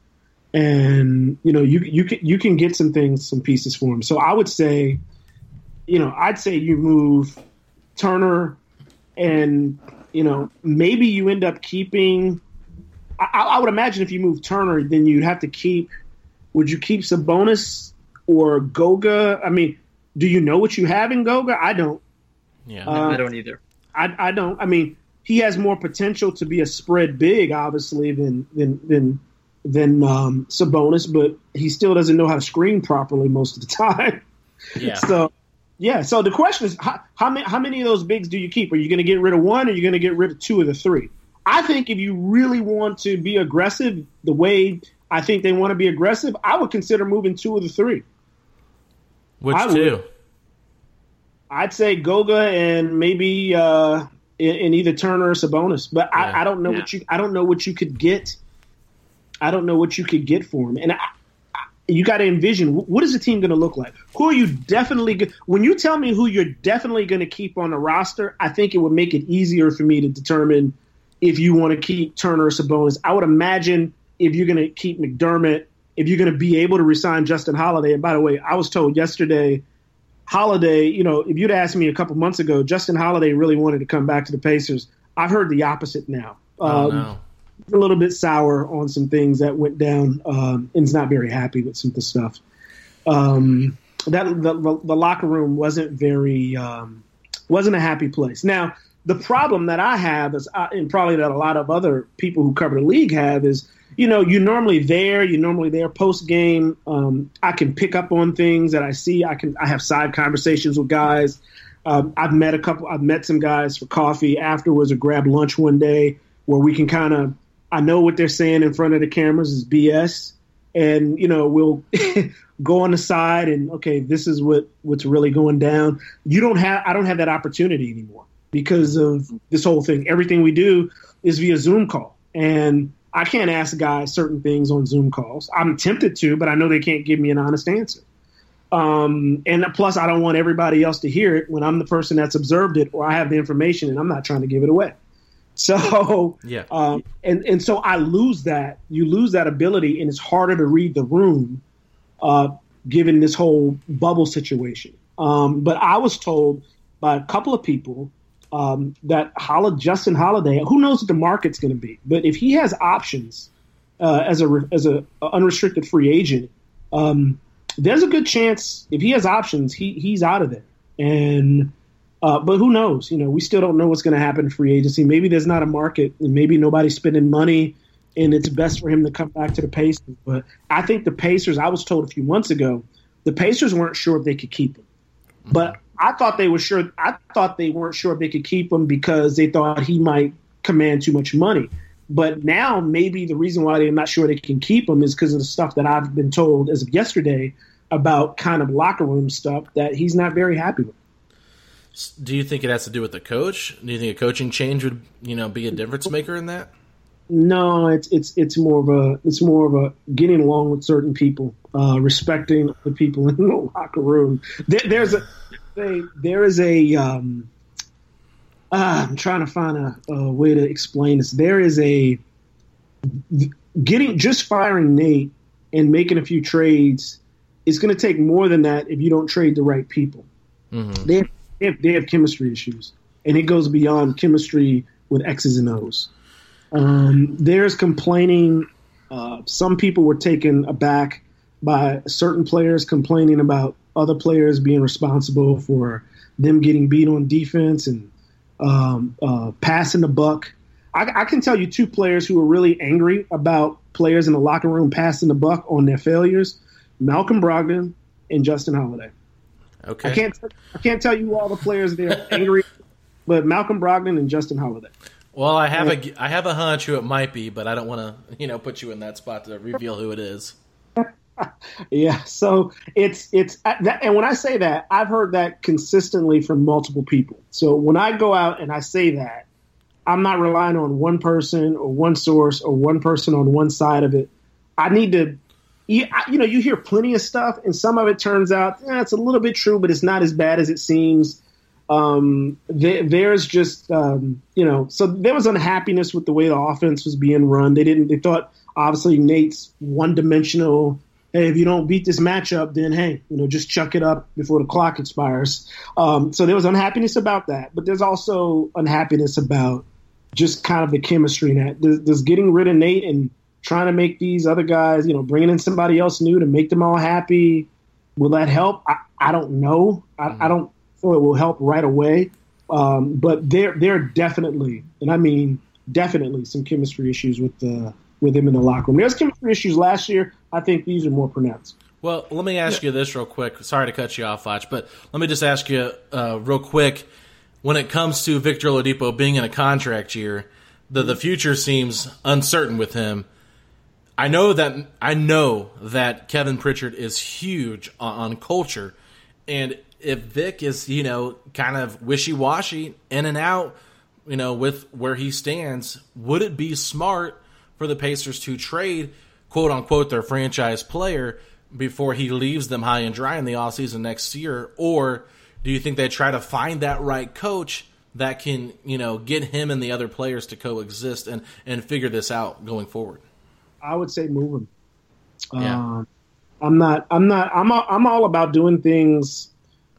and you know you you can you can get some things, some pieces for him. So I would say you know, I'd say you move Turner and, you know, maybe you end up keeping. I, I would imagine if you move Turner, then you'd have to keep. Would you keep Sabonis or Goga? I mean, do you know what you have in Goga? I don't. Yeah, uh, I don't either. I, I don't. I mean, he has more potential to be a spread big, obviously, than than than than um, Sabonis, but he still doesn't know how to screen properly most of the [LAUGHS] time. Yeah. So yeah. So the question is, how, how many how many of those bigs do you keep? Are you going to get rid of one? Or are you going to get rid of two of the three? I think if you really want to be aggressive, the way I think they want to be aggressive, I would consider moving two of the three. Which I two? Would. I'd say Goga and maybe uh, in, in, either Turner or Sabonis, but yeah. I, I, don't know yeah. what you I don't know what you could get. I don't know what you could get for him, and I, you got to envision what is the team going to look like? Who are you definitely when you tell me who you're definitely going to keep on the roster? I think it would make it easier for me to determine if you want to keep Turner or Sabonis. I would imagine if you're going to keep McDermott, if you're going to be able to resign Justin Holiday. And by the way, I was told yesterday, Holiday, you know, if you'd asked me a couple months ago, Justin Holiday really wanted to come back to the Pacers. I've heard the opposite now. Oh, um, no a little bit sour on some things that went down um, and is not very happy with some of the stuff. Um, that the, the, locker room wasn't very um, wasn't a happy place. Now the problem that I have is, uh, and probably that a lot of other people who cover the league have, is you know you're normally there, you're normally there post game. Um, I can pick up on things that I see. I can I have side conversations with guys. Um, I've met a couple. I've met some guys for coffee afterwards or grab lunch one day where we can kind of I know what they're saying in front of the cameras is BS, and you know we'll [LAUGHS] go on the side and okay, this is what what's really going down. You don't have I don't have that opportunity anymore because of this whole thing. Everything we do is via Zoom call, and I can't ask guys certain things on Zoom calls. I'm tempted to, but I know they can't give me an honest answer. Um, and plus, I don't want everybody else to hear it when I'm the person that's observed it or I have the information and I'm not trying to give it away. So yeah, um, and and so I lose that. You lose that ability, and it's harder to read the room, uh, given this whole bubble situation. Um, but I was told by a couple of people um, that Holl- Justin Holiday, who knows what the market's going to be, but if he has options uh, as a as a, a unrestricted free agent, um, there's a good chance if he has options, he he's out of there. And uh, but who knows? You know, we still don't know what's going to happen in free agency. Maybe there's not a market, and maybe nobody's spending money, and it's best for him to come back to the Pacers. But I think the Pacers. I was told a few months ago, the Pacers weren't sure if they could keep him, but I thought they were sure. I thought they weren't sure if they could keep him because they thought he might command too much money. But now maybe the reason why they're not sure they can keep him is because of the stuff that I've been told as of yesterday about kind of locker room stuff that he's not very happy with. Do you think it has to do with the coach? Do you think a coaching change would, you know, be a difference maker in that? No, it's it's it's more of a it's more of a getting along with certain people, uh, respecting the people [LAUGHS] in the locker room. There, there's a they, there is a um, uh, I'm trying to find a, a way to explain this. There is a getting just firing Nate and making a few trades is going to take more than that if you don't trade the right people. Mm-hmm. They, have, they have chemistry issues, and it goes beyond chemistry with X's and O's. Um, there's complaining. Uh, some people were taken aback by certain players complaining about other players being responsible for them getting beat on defense and um, uh, passing the buck. I, I, can tell you two players who were really angry about players in the locker room passing the buck on their failures: Malcolm Brogdon and Justin Holiday. Okay. I can't I can't tell you all the players they're angry, but Malcolm Brogdon and Justin Holiday. Well, I have a I have a hunch who it might be, but I don't want to you know put you in that spot to reveal who it is. [LAUGHS] yeah, so it's it's uh, and when I say that, I've heard that consistently from multiple people. So when I go out and I say that, I'm not relying on one person or one source or one person on one side of it. I need to, you, know, you hear plenty of stuff, and some of it turns out eh, it's a little bit true, but it's not as bad as it seems. Um, there, there's just, um, you know, so there was unhappiness with the way the offense was being run. They didn't, they thought obviously Nate's one dimensional hey, if you don't beat this matchup, then hey, you know, just chuck it up before the clock expires. Um, so there was unhappiness about that, but there's also unhappiness about just kind of the chemistry that there's, there's getting rid of Nate and trying to make these other guys, you know, bringing in somebody else new to make them all happy. Will that help? I, I don't know. I, mm-hmm. I don't feel it will help right away. Um, but there, there are definitely, and I mean definitely, some chemistry issues with the with him in the locker room. There's chemistry issues last year. I think these are more pronounced. Well, let me ask yeah. you this real quick. Sorry to cut you off, Foch, but let me just ask you uh, real quick. When it comes to Victor Oladipo being in a contract year, the the future seems uncertain with him. I know that I know that Kevin Pritchard is huge on, on culture, and if Vic is you know kind of wishy washy in and out, you know with where he stands, would it be smart for the Pacers to trade, quote unquote, their franchise player before he leaves them high and dry in the offseason next year? Or do you think they try to find that right coach that can, you know, get him and the other players to coexist and, and figure this out going forward? I would say move him. Yeah. Um, I'm not. I'm not. I'm. All, I'm all about doing things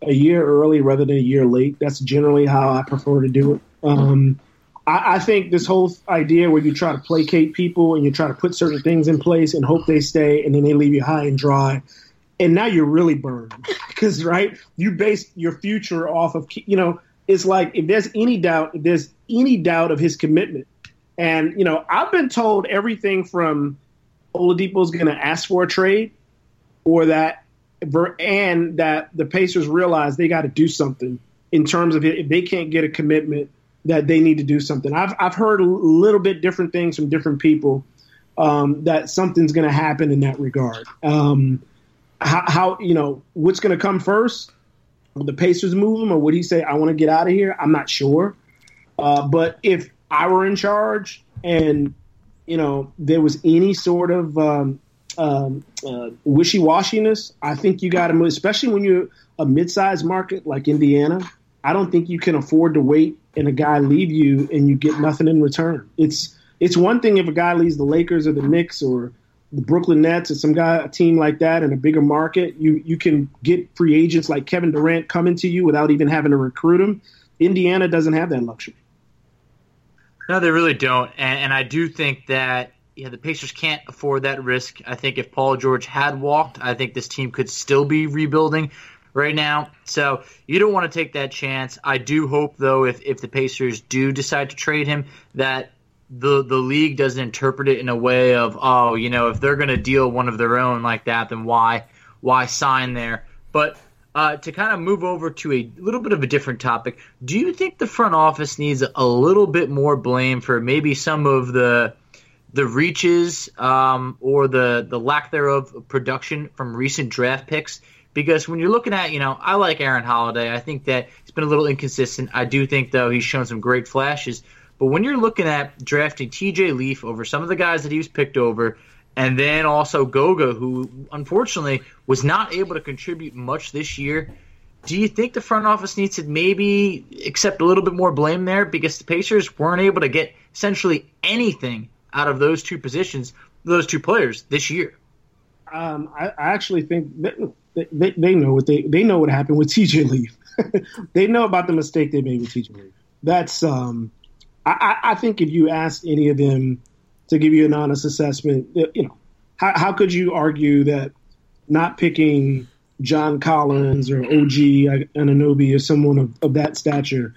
a year early rather than a year late. That's generally how I prefer to do it. Um, I, I, think this whole idea where you try to placate people and you try to put certain things in place and hope they stay, and then they leave you high and dry, and now you're really burned [LAUGHS] because right, you base your future off of you know. It's like if there's any doubt, if there's any doubt of his commitment, and you know, I've been told everything from Oladipo's going to ask for a trade, or that, and that the Pacers realize they got to do something in terms of if they can't get a commitment that they need to do something. I've I've heard a little bit different things from different people um, that something's going to happen in that regard. Um, how, how, you know what's going to come first? Will the Pacers move him, or would he say, "I want to get out of here"? I'm not sure. Uh, but if I were in charge and you know, there was any sort of um, um, uh, wishy washiness, I think you got to move, especially when you're a mid sized market like Indiana. I don't think you can afford to wait and a guy leave you and you get nothing in return. It's it's one thing if a guy leaves the Lakers or the Knicks or the Brooklyn Nets or some guy a team like that in a bigger market, you you can get free agents like Kevin Durant coming to you without even having to recruit him. Indiana doesn't have that luxury. No, they really don't, and, and I do think that yeah, the Pacers can't afford that risk. I think if Paul George had walked, I think this team could still be rebuilding right now. So you don't want to take that chance. I do hope though, if if the Pacers do decide to trade him, that the the league doesn't interpret it in a way of oh, you know, if they're going to deal one of their own like that, then why why sign there? But uh, to kind of move over to a little bit of a different topic, do you think the front office needs a little bit more blame for maybe some of the the reaches um, or the the lack thereof of production from recent draft picks? Because when you're looking at, you know, I like Aaron Holiday. I think that he's been a little inconsistent. I do think though he's shown some great flashes. But when you're looking at drafting TJ Leaf over some of the guys that he was picked over, and then also Goga, who unfortunately was not able to contribute much this year. Do you think the front office needs to maybe accept a little bit more blame there because the Pacers weren't able to get essentially anything out of those two positions, those two players this year? Um, I, I, actually think they, they, know what they they know what happened with TJ Leaf. [LAUGHS] they know about the mistake they made with TJ Leaf. That's um, I, I think if you asked any of them to give you an honest assessment. You know, how, how could you argue that not picking John Collins or OG Anunoby or someone of, of that stature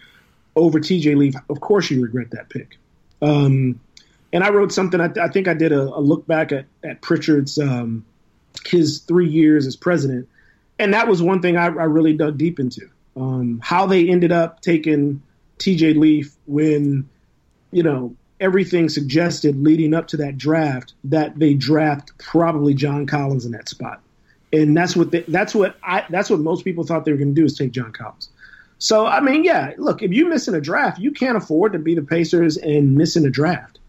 over TJ Leaf? Of course, you regret that pick. Um, and I wrote something. I, I think I did a, a, look back at, at Pritchard's um, his three years as president, and that was one thing I, I really dug deep into. Um, how they ended up taking TJ Leaf when you know everything suggested leading up to that draft that they draft probably John Collins in that spot. And that's what they, that's what I that's what most people thought they were going to do is take John Collins. So I mean, yeah, look, if you're missing a draft, you can't afford to be the Pacers and missing a draft.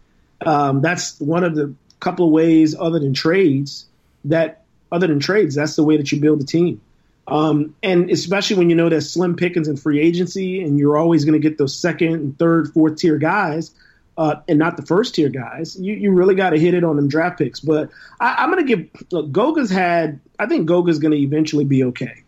Um, that's one of the couple of ways other than trades that other than trades, that's the way that you build a team. Um, and especially when you know that slim pickings in free agency and you're always going to get those second and third, fourth tier guys uh, and not the first tier guys. You you really got to hit it on them draft picks. But I, am going to give look, Goga's had. I think Goga's going to eventually be okay.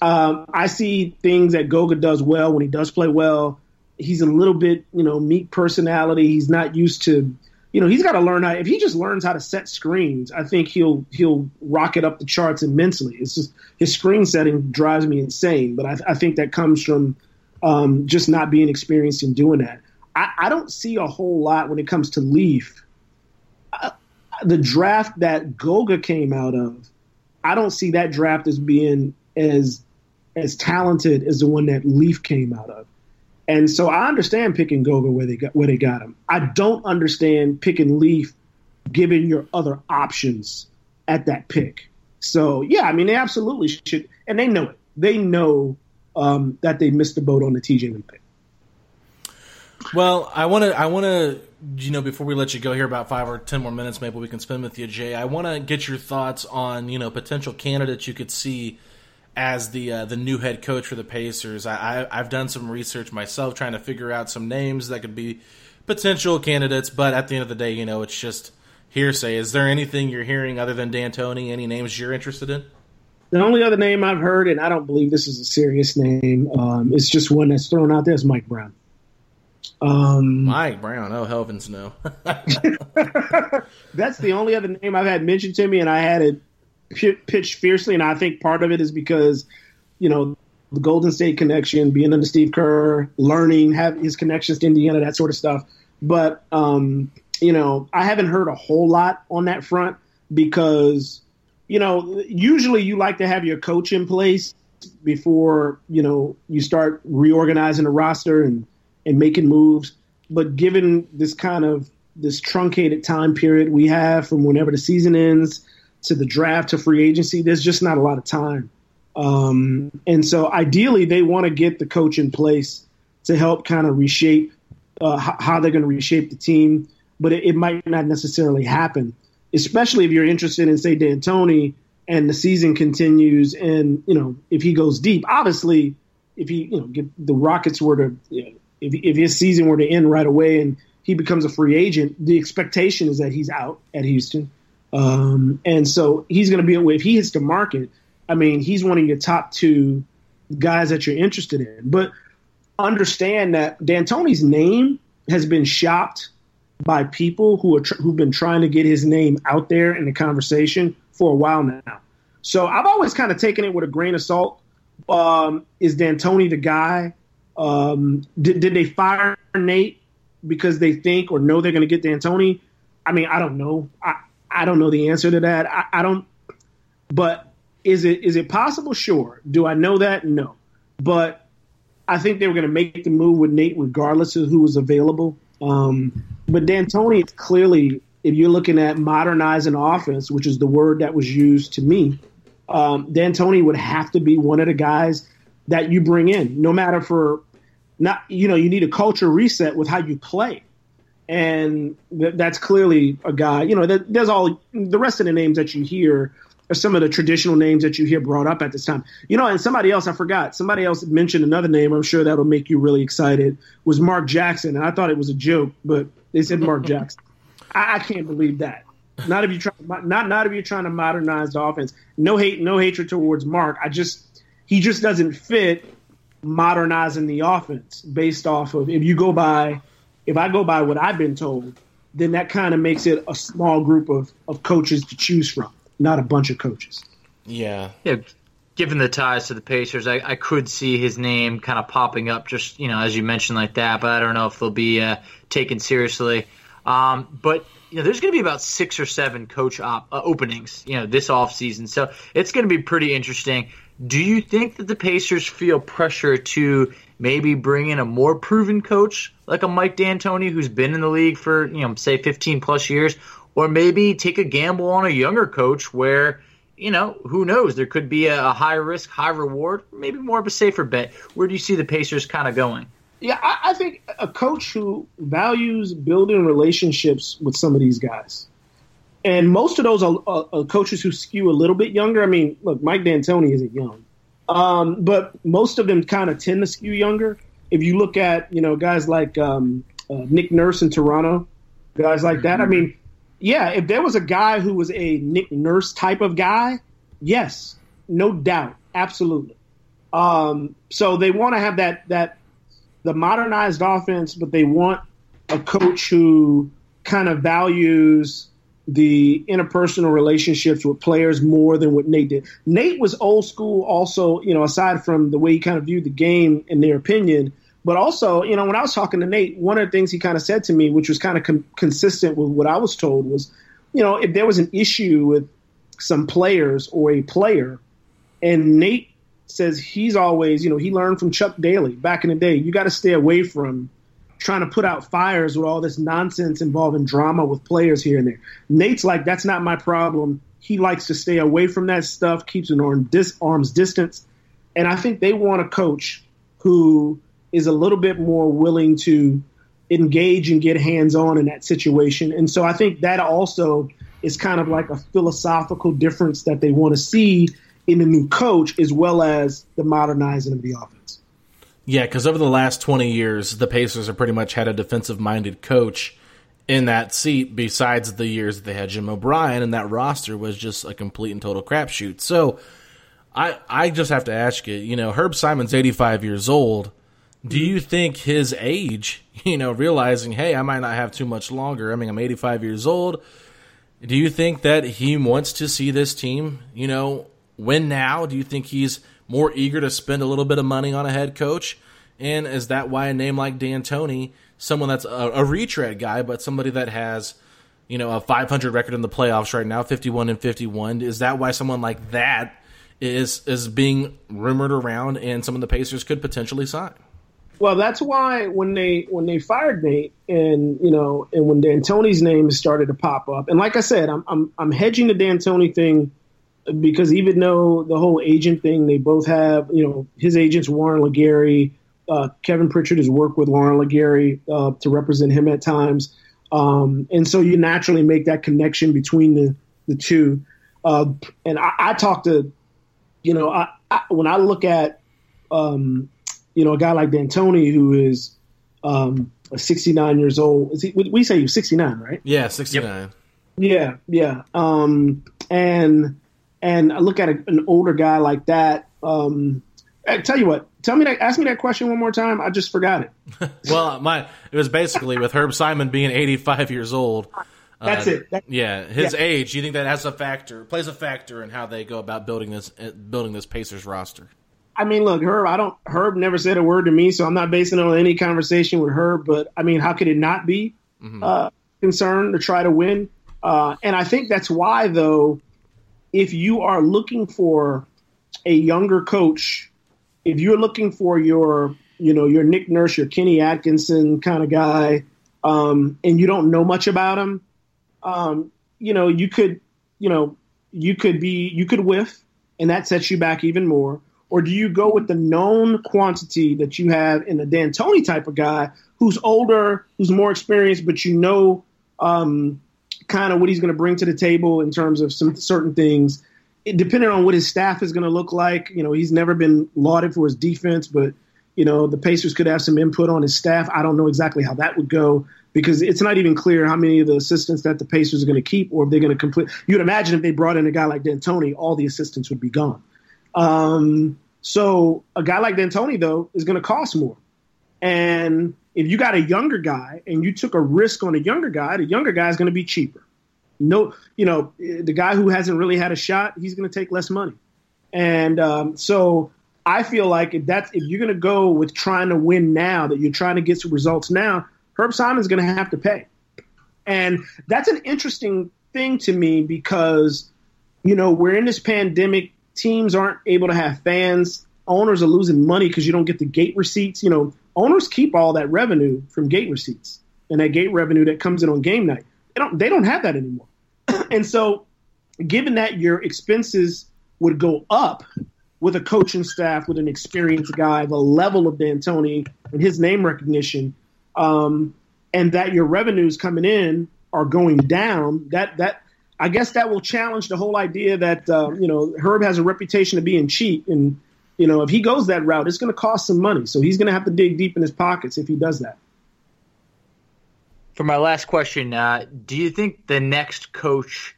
Um, I see things that Goga does well when he does play well. He's a little bit, you know, meek personality. He's not used to, you know, he's got to learn how. If he just learns how to set screens, I think he'll he'll rocket up the charts immensely. It's just his screen setting drives me insane. But I, I think that comes from um, just not being experienced in doing that. I, I don't see a whole lot when it comes to Leaf. Uh, the draft that Goga came out of, I don't see that draft as being as as talented as the one that Leaf came out of. And so I understand picking Goga where they got where they got him. I don't understand picking Leaf given your other options at that pick. So yeah, I mean they absolutely should, and they know it. They know um, that they missed the boat on the TJ Leaf pick. Well, I want to, I want to, you know, before we let you go here, about five or ten more minutes, maybe we can spend with you, Jay. I want to get your thoughts on, you know, potential candidates you could see as the uh, the new head coach for the Pacers. I, I have done some research myself, trying to figure out some names that could be potential candidates. But at the end of the day, you know, it's just hearsay. Is there anything you're hearing other than D'Antoni? Any names you're interested in? The only other name I've heard, and I don't believe this is a serious name, um, it's just one that's thrown out there, is Mike Brown. Um, Mike Brown. Oh, heavens [LAUGHS] no. that's the only other name I've had mentioned to me, and I had it p- pitched fiercely. And I think part of it is because, you know, the Golden State connection, being under Steve Kerr, learning, have his connections to Indiana, that sort of stuff. But um, you know, I haven't heard a whole lot on that front because, you know, usually you like to have your coach in place before you know you start reorganizing the roster and and making moves. But given this kind of this truncated time period we have from whenever the season ends to the draft to free agency, there's just not a lot of time. Um, and so ideally, they want to get the coach in place to help kind of reshape uh, how they're going to reshape the team. but it, it might not necessarily happen. Especially if you're interested in, say, D'Antoni, and the season continues, and you know if he goes deep. Obviously, if he you know get, the Rockets were to you know, if if his season were to end right away and he becomes a free agent, the expectation is that he's out at Houston. Um, and so he's going to be if he hits the market. I mean, he's one of your top two guys that you're interested in. But understand that D'Antoni's name has been shopped by people who are tr- who've been trying to get his name out there in the conversation for a while now. So I've always kind of taken it with a grain of salt. Um, is D'Antoni the guy? Um, did, did they fire Nate because they think or know they're going to get D'Antoni? I mean, I don't know. I, I don't know the answer to that. I, I don't. But is it is it possible? Sure. Do I know that? No. But I think they were going to make the move with Nate regardless of who was available. Um, but D'Antoni, it's clearly if you're looking at modernizing offense, which is the word that was used to me, um, D'Antoni would have to be one of the guys that you bring in, no matter for not you know you need a culture reset with how you play. And th- that's clearly a guy you know that, there's all the rest of the names that you hear are some of the traditional names that you hear brought up at this time. You know and somebody else i forgot somebody else mentioned another name i'm sure that'll make you really excited was mark jackson. And i thought it was a joke but they said mark [LAUGHS] jackson. I, I can't believe that. Not if you try not not if you're trying to modernize the offense. No hate no hatred towards mark. I just he just doesn't fit modernizing the offense based off of if you go by if I go by what I've been told, then that kind of makes it a small group of, of coaches to choose from, not a bunch of coaches. Yeah. Yeah. Given the ties to the Pacers, I, I could see his name kind of popping up, just you know, as you mentioned, like that. But I don't know if they'll be uh, taken seriously. Um, but you know, there's going to be about six or seven coach op, uh, openings, you know, this off season. So it's going to be pretty interesting. Do you think that the Pacers feel pressure to maybe bring in a more proven coach like a Mike D'Antoni who's been in the league for, you know, say 15 plus years, or maybe take a gamble on a younger coach where, you know, who knows? There could be a, high risk, high reward, maybe more of a safer bet. Where do you see the Pacers kind of going? Yeah, I, I think a coach who values building relationships with some of these guys and most of those are, are, are, coaches who skew a little bit younger. I mean, look, Mike D'Antoni isn't young, um, but most of them kind of tend to skew younger. If you look at you know guys like um, uh, Nick Nurse in Toronto, guys like that. I mm-hmm. mean, yeah, if there was a guy who was a Nick Nurse type of guy, yes, no doubt, absolutely. Um, so they want to have that that the modernized offense, but they want a coach who kind of values the interpersonal relationships with players more than what Nate did. Nate was old school, also, you know, aside from the way he kind of viewed the game in their opinion, but also, you know, when I was talking to Nate, one of the things he kind of said to me, which was kind of com- consistent with what I was told, was, you know, if there was an issue with some players or a player, and Nate says he's always, you know, he learned from Chuck Daly back in the day, you got to stay away from trying to put out fires with all this nonsense involving drama with players here and there. Nate's like, that's not my problem. He likes to stay away from that stuff, keeps an arm dis- arm's distance. And I think they want a coach who is a little bit more willing to engage and get hands on in that situation. And so I think that also is kind of like a philosophical difference that they want to see in the new coach as well as the modernizing of the offense. Yeah, because over the last 20 years, the Pacers have pretty much had a defensive minded coach in that seat, besides the years that they had Jim O'Brien, and that roster was just a complete and total crapshoot. So I, I just have to ask you, you know, Herb Simon's 85 years old. Do you think his age, [LAUGHS] you know, realizing, hey, I might not have too much longer, I mean, I'm 85 years old, do you think that he wants to see this team, you know, win now? Do you think he's more eager to spend a little bit of money on a head coach? And is that why a name like D'Antoni, someone that's a, a retread guy, but somebody that has, you know, a 500 record in the playoffs right now, 51 and 51, is that why someone like that is is being rumored around and some of the Pacers could potentially sign? Well, that's why when they when they fired Nate and you know and when D'Antoni's name started to pop up, and like I said, I'm I'm I'm hedging the D'Antoni thing because even though the whole agent thing, they both have, you know, his agent's Warren LeGarie. Uh, Kevin Pritchard has worked with Warren LeGarie uh, to represent him at times. Um, and so you naturally make that connection between the, the two. Uh, and I, I talk to, you know, I, I, when I look at, um, you know, a guy like D'Antoni who is um, 69 years old. Is he, we say he was 69, right? Yeah, 69. Yep. Yeah, yeah. Um, and and I look at a, an older guy like that. Um, I tell you what, tell me that. Ask me that question one more time. I just forgot it. [LAUGHS] well, my it was basically with Herb Simon being 85 years old. That's uh, it. That's, yeah, his yeah. age. You think that has a factor, plays a factor in how they go about building this uh, building this Pacers roster? I mean, look, Herb. I don't. Herb never said a word to me, so I'm not basing it on any conversation with Herb. But I mean, how could it not be mm-hmm. uh, concerned to try to win? Uh, and I think that's why, though, if you are looking for a younger coach, if you're looking for your, you know, your Nick Nurse, your Kenny Atkinson kind of guy, um, and you don't know much about him, um, you know, you could, you know, you could be, you could whiff, and that sets you back even more. Or do you go with the known quantity that you have in the D'Antoni type of guy who's older, who's more experienced, but you know um, kind of what he's going to bring to the table in terms of some certain things. It, depending on what his staff is going to look like, you know, he's never been lauded for his defense, but you know the Pacers could have some input on his staff. I don't know exactly how that would go because it's not even clear how many of the assistants that the Pacers are going to keep or if they're going to complete. You'd imagine if they brought in a guy like D'Antoni, all the assistants would be gone. Um, so a guy like D'Antoni, though, is going to cost more. And if you got a younger guy and you took a risk on a younger guy, the younger guy is going to be cheaper. No, you know, the guy who hasn't really had a shot, he's going to take less money. And um, so I feel like if that's if you're going to go with trying to win now, that you're trying to get some results now, Herb Simon's going to have to pay. And that's an interesting thing to me because, you know, we're in this pandemic teams aren't able to have fans. Owners are losing money because you don't get the gate receipts. You know, owners keep all that revenue from gate receipts and that gate revenue that comes in on game night. They don't they don't have that anymore. [CLEARS THROAT] and so, given that your expenses would go up with a coaching staff with an experienced guy, the level of D'Antoni and his name recognition, um, and that your revenues coming in are going down, that that I guess that will challenge the whole idea that uh, you know Herb has a reputation of being cheap, and you know if he goes that route, it's going to cost some money. So he's going to have to dig deep in his pockets if he does that. For my last question, uh, do you think the next coach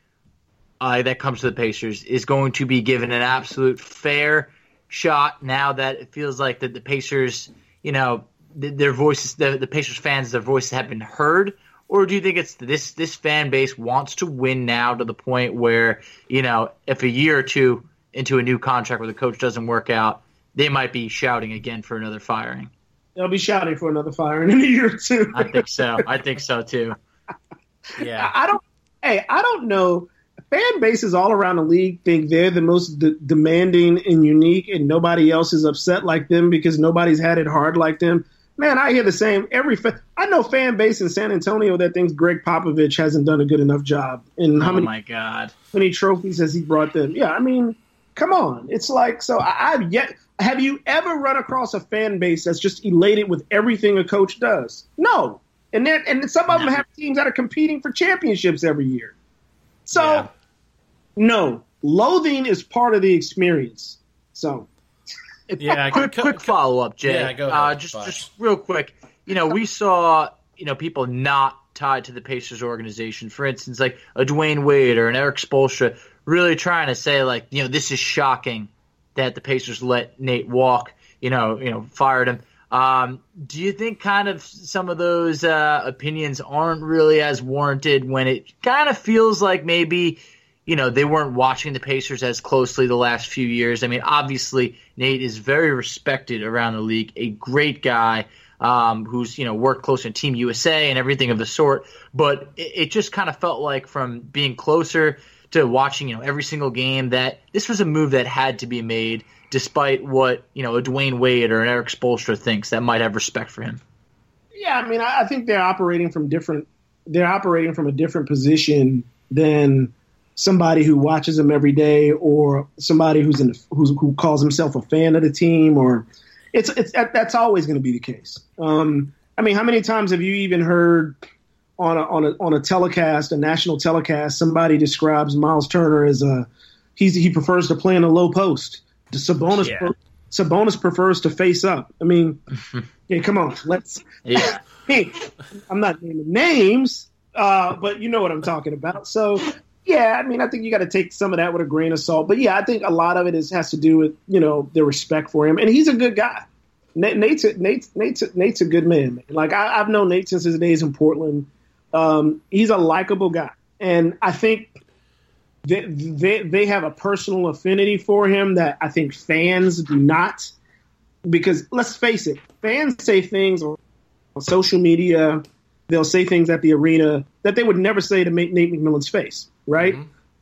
uh, that comes to the Pacers is going to be given an absolute fair shot now that it feels like that the Pacers, you know, their voices, the, the Pacers fans, their voices have been heard? or do you think it's this this fan base wants to win now to the point where you know if a year or two into a new contract where the coach doesn't work out, they might be shouting again for another firing? They'll be shouting for another firing [LAUGHS] in a year or two. I think so. I think so too. [LAUGHS] Yeah. I don't. Hey, I don't know. Fan bases all around the league think they're the most de- demanding and unique, and nobody else is upset like them because nobody's had it hard like them. Man, I hear the same. Every fa- I know fan base in San Antonio that thinks Gregg Popovich hasn't done a good enough job. And how oh many? my God! How many trophies has he brought them? Yeah, I mean, come on. It's like so. I, I've yet. Have you ever run across a fan base that's just elated with everything a coach does? No. And then and some of them have teams that are competing for championships every year. So, yeah. no, loathing is part of the experience. So [LAUGHS] yeah, quick, quick follow up, Jay. Yeah, go ahead. Uh, just, just real quick. You know, we saw you know people not tied to the Pacers organization. For instance, like a Dwyane Wade or an Erik Spoelstra, really trying to say like, you know, this is shocking that the Pacers let Nate walk. You know, you know, fired him. Um, do you think kind of some of those uh, opinions aren't really as warranted when it kind of feels like maybe you know, they weren't watching the Pacers as closely the last few years. I mean, obviously, Nate is very respected around the league, a great guy um, who's, you know, worked close in Team USA and everything of the sort. But it, it just kind of felt like from being closer to watching, you know, every single game that this was a move that had to be made despite what, you know, a Dwyane Wade or an Erik Spoelstra thinks that might have respect for him. Yeah, I mean, I think they're operating from different, they're operating from a different position than – somebody who watches them every day or somebody who's in who's, who calls himself a fan of the team or it's it's that's always going to be the case. Um, I mean, how many times have you even heard on a, on a on a telecast, a national telecast, somebody describes Miles Turner as a he's he prefers to play in a low post. The Sabonis Yeah. Sabonis prefers to face up. I mean, [LAUGHS] yeah, come on, let's. Yeah. [LAUGHS] I'm not naming names, uh, but you know what I'm talking about. So, yeah, I mean, I think you got to take some of that with a grain of salt. But yeah, I think a lot of it is has to do with you know their respect for him, and he's a good guy. Nate, Nate's a, Nate's Nate's a, Nate's a good man. man. Like I, I've known Nate since his days in Portland. Um, he's a likable guy, and I think they, they they have a personal affinity for him that I think fans do not. Because let's face it, fans say things on social media. They'll say things at the arena that they would never say to make Nate McMillan's face, right?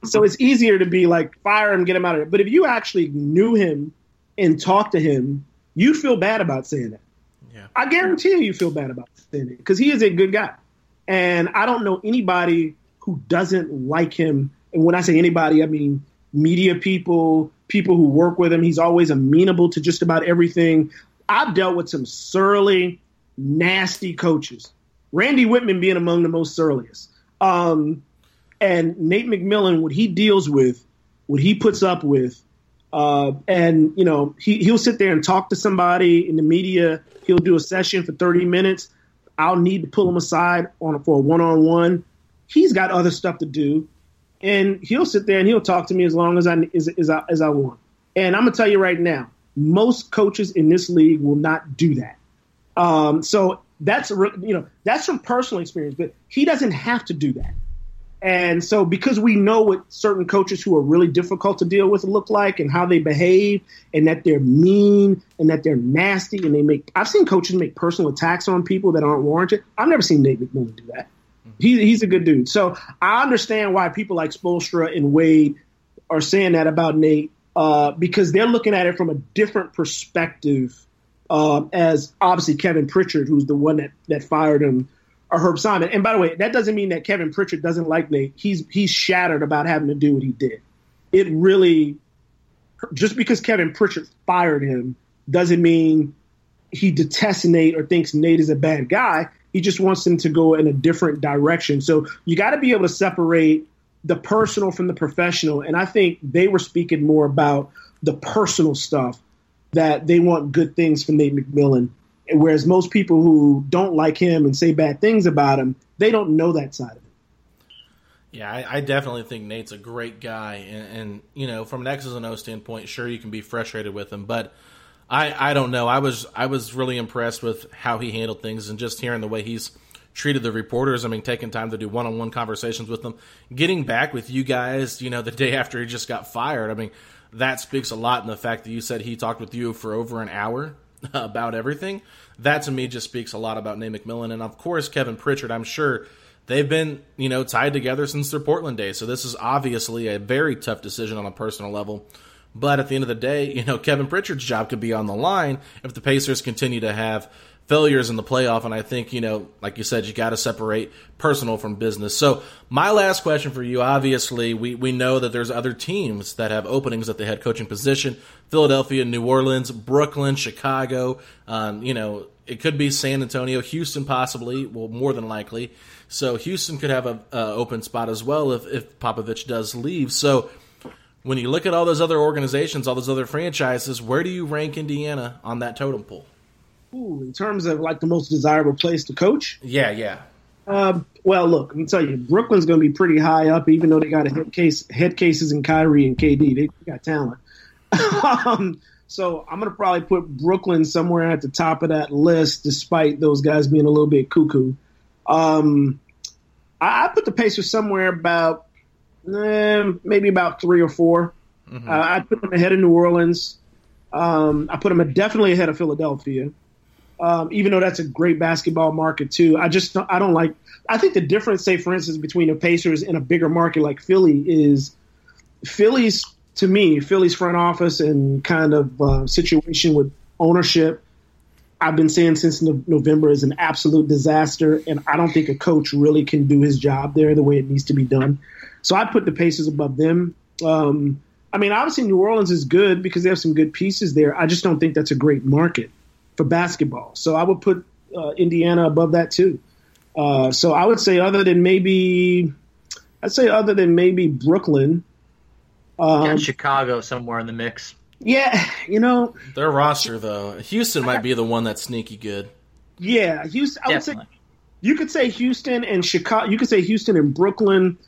So it's easier to be like, fire him, get him out of there. But if you actually knew him and talked to him, you'd feel bad about saying that. Yeah. I guarantee you, you feel bad about saying it because he is a good guy. And I don't know anybody who doesn't like him. And when I say anybody, I mean media people, people who work with him. He's always amenable to just about everything. I've dealt with some surly, nasty coaches. Randy Wittman being among the most surliest. Um, and Nate McMillan, what he deals with, what he puts up with, uh, and you know he he'll sit there and talk to somebody in the media. He'll do a session for thirty minutes. I'll need to pull him aside on for a one on one. He's got other stuff to do, and he'll sit there and he'll talk to me as long as I as, as I as I want. And I'm gonna tell you right now, most coaches in this league will not do that. Um, so that's you know that's from personal experience, but he doesn't have to do that. And so, because we know what certain coaches who are really difficult to deal with look like and how they behave, and that they're mean and that they're nasty, and they make I've seen coaches make personal attacks on people that aren't warranted. I've never seen Nate McMillan do that. He, he's a good dude. So I understand why people like Spoelstra and Wade are saying that about Nate uh, because they're looking at it from a different perspective. Um, as obviously Kevin Pritchard, who's the one that, that fired him, or Herb Simon. And by the way, that doesn't mean that Kevin Pritchard doesn't like Nate. He's he's shattered about having to do what he did. It really, just because Kevin Pritchard fired him doesn't mean he detests Nate or thinks Nate is a bad guy. He just wants him to go in a different direction. So you got to be able to separate the personal from the professional. And I think they were speaking more about the personal stuff that they want good things for Nate McMillan. Whereas most people who don't like him and say bad things about him, they don't know that side of it. Yeah, I, I definitely think Nate's a great guy, and, and you know, from an X's and O standpoint, sure you can be frustrated with him, but I I don't know. I was I was really impressed with how he handled things, and just hearing the way he's treated the reporters. I mean, taking time to do one on one conversations with them, getting back with you guys. You know, the day after he just got fired. I mean, that speaks a lot in the fact that you said he talked with you for over an hour about everything. That to me just speaks a lot about Nate McMillan, and of course Kevin Pritchard. I'm sure they've been you know tied together since their Portland days. So this is obviously a very tough decision on a personal level. But at the end of the day, you know Kevin Pritchard's job could be on the line if the Pacers continue to have failures in the playoff. And I think you know, like you said, you got to separate personal from business. So my last question for you, obviously, we we know that there's other teams that have openings at the head coaching position: Philadelphia, New Orleans, Brooklyn, Chicago. Um, you know, it could be San Antonio, Houston, possibly. Well, more than likely. So Houston could have a uh, open spot as well if if Popovich does leave. So when you look at all those other organizations, all those other franchises, where do you rank Indiana on that totem pole? Ooh, in terms of like the most desirable place to coach, Yeah, yeah. Um, well, look, let me tell you, Brooklyn's going to be pretty high up, even though they got a head case, head cases in Kyrie and KD. They got talent. [LAUGHS] um, so I'm going to probably put Brooklyn somewhere at the top of that list, despite those guys being a little bit cuckoo. Um, I, I put the Pacers somewhere about eh, maybe about three or 4 Uh, I put them ahead of New Orleans. Um, I put them definitely ahead of Philadelphia um, even though that's a great basketball market too. I just I don't like. I think the difference, say for instance, between the Pacers and a bigger market like Philly is Philly's to me, Philly's front office and kind of uh, situation with ownership. I've been saying since no- November is an absolute disaster, and I don't think a coach really can do his job there the way it needs to be done. So I put the Pacers above them. Um, I mean, obviously New Orleans is good because they have some good pieces there. I just don't think that's a great market for basketball. So I would put uh, Indiana above that too. Uh, so I would say other than maybe, I'd say other than maybe Brooklyn. Um, Chicago somewhere in the mix. Yeah, you know their roster though. Houston might be the one that's sneaky good. Yeah, Houston. I would say you could say Houston and Chicago. You could say Houston and Brooklyn.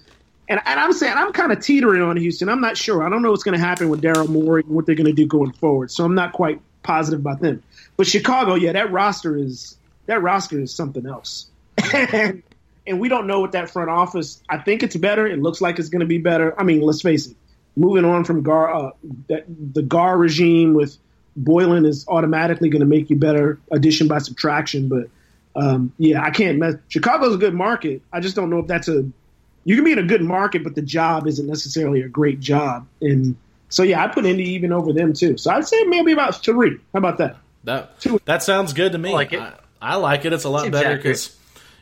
And, and I'm saying I'm kind of teetering on Houston. I'm not sure. I don't know what's going to happen with Daryl Morey and what they're going to do going forward. So I'm not quite positive about them. But Chicago, yeah, that roster is that roster is something else. and, [LAUGHS] and we don't know what that front office. I think it's better. It looks like it's going to be better. I mean, let's face it. Moving on from Gar, uh, that, the Gar regime with Boylen is automatically going to make you better addition by subtraction. But um, yeah, I can't mess. Chicago's a good market. I just don't know if that's a. You can be in a good market, but the job isn't necessarily a great job. And so yeah, I put Indy even over them too. So I'd say maybe about three. How about that? That that sounds good to me. I like it. I, I like it. It's a lot Seems better because.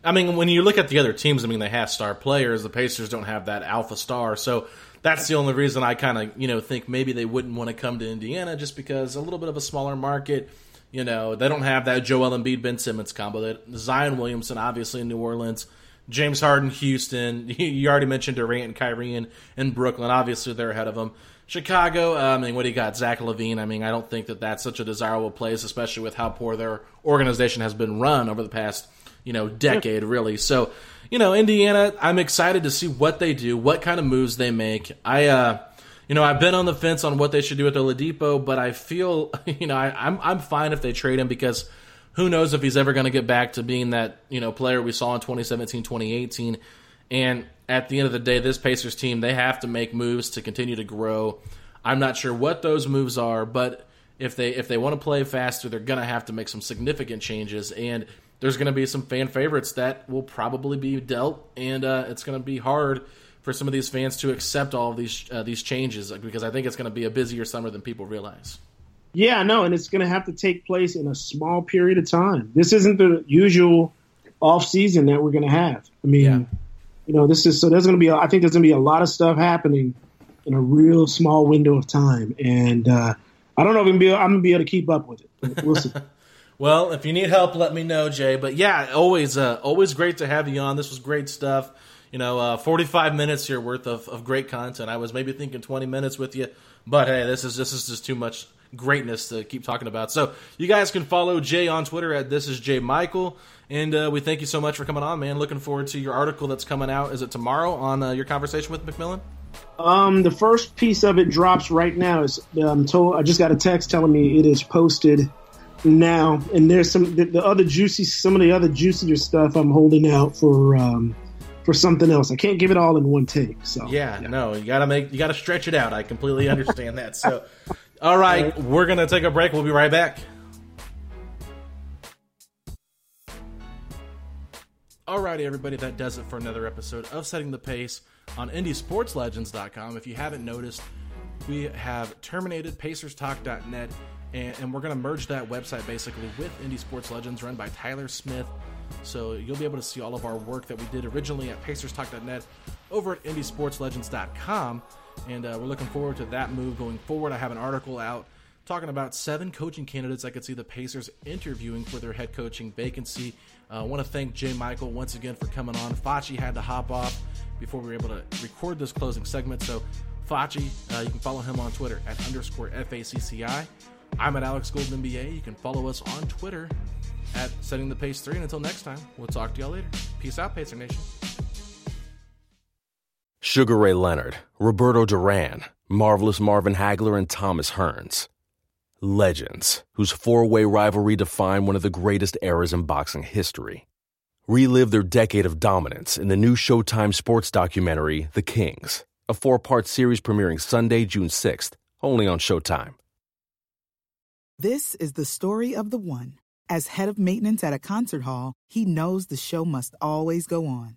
I mean, when you look at the other teams, I mean, they have star players. The Pacers don't have that alpha star, so that's the only reason I kind of you know think maybe they wouldn't want to come to Indiana just because a little bit of a smaller market. You know, they don't have that Joel Embiid Ben Simmons combo. That Zion Williamson, obviously in New Orleans, James Harden, Houston. [LAUGHS] You already mentioned Durant and Kyrie in, in Brooklyn. Obviously, they're ahead of them. Chicago, uh, I mean, what do you got? Zach LaVine. I mean, I don't think that that's such a desirable place, especially with how poor their organization has been run over the past, you know, decade, really. So, you know, Indiana, I'm excited to see what they do, what kind of moves they make. I, uh, you know, I've been on the fence on what they should do with Oladipo, but I feel, [LAUGHS] you know, I, I'm I'm fine if they trade him because who knows if he's ever going to get back to being that you know player we saw in 2017, 2018, and at the end of the day, this Pacers team they have to make moves to continue to grow. I'm not sure what those moves are, but if they if they want to play faster, they're going to have to make some significant changes and there's going to be some fan favorites that will probably be dealt, and uh, it's going to be hard for some of these fans to accept all of these uh, these changes because I think it's going to be a busier summer than people realize. Yeah, no, and it's going to have to take place in a small period of time. This isn't the usual off season that we're going to have. I mean, yeah. You know, this is so there's going to be I think there's going to be a lot of stuff happening in a real small window of time, and uh, I don't know if I'm going to be able to keep up with it. We'll see. [LAUGHS] well, if you need help, let me know, Jay. But yeah, always uh, always great to have you on. This was great stuff you know, uh, 45 minutes here worth of, of great content. I was maybe thinking 20 minutes with you, but hey, this is this is just too much greatness to keep talking about. So you guys can follow Jay on Twitter at this is Jay Michael, and uh, we thank you so much for coming on, man. Looking forward to your article that's coming out. Is it tomorrow on uh, your conversation with McMillan? Um, the first piece of it drops right now. Is um, told I just got a text telling me it is posted now, and there's some the, the other juicy, some of the other juicier stuff I'm holding out for. Um, for something else. I can't give it all in one take. So yeah, yeah. no, you gotta make you gotta stretch it out. I completely understand that. So, [LAUGHS] all right, all right, we're gonna take a break. We'll be right back. Alrighty, everybody, that does it for another episode of Setting the Pace on IndySportsLegends.com. If you haven't noticed, we have terminated PacersTalk.net, and, and we're going to merge that website basically with Indy Sports Legends, run by Tyler Smith so you'll be able to see all of our work that we did originally at PacersTalk.net over at IndySportsLegends.com. And uh, we're looking forward to that move going forward. I have an article out talking about seven coaching candidates I could see the Pacers interviewing for their head coaching vacancy. Uh, I want to thank Jay Michael once again for coming on. Facci had to hop off before we were able to record this closing segment. So, Facci, uh, you can follow him on Twitter at underscore FACCI. I'm at Alex Golden NBA. You can follow us on Twitter at Setting the Pace 3. And until next time, we'll talk to y'all later. Peace out, Pacer Nation. Sugar Ray Leonard, Roberto Duran, Marvelous Marvin Hagler, and Thomas Hearns. Legends, whose four way rivalry defined one of the greatest eras in boxing history. Relive their decade of dominance in the new Showtime sports documentary, The Kings, a four part series premiering Sunday, June 6th, only on Showtime. This is the story of the one. As head of maintenance at a concert hall, he knows the show must always go on.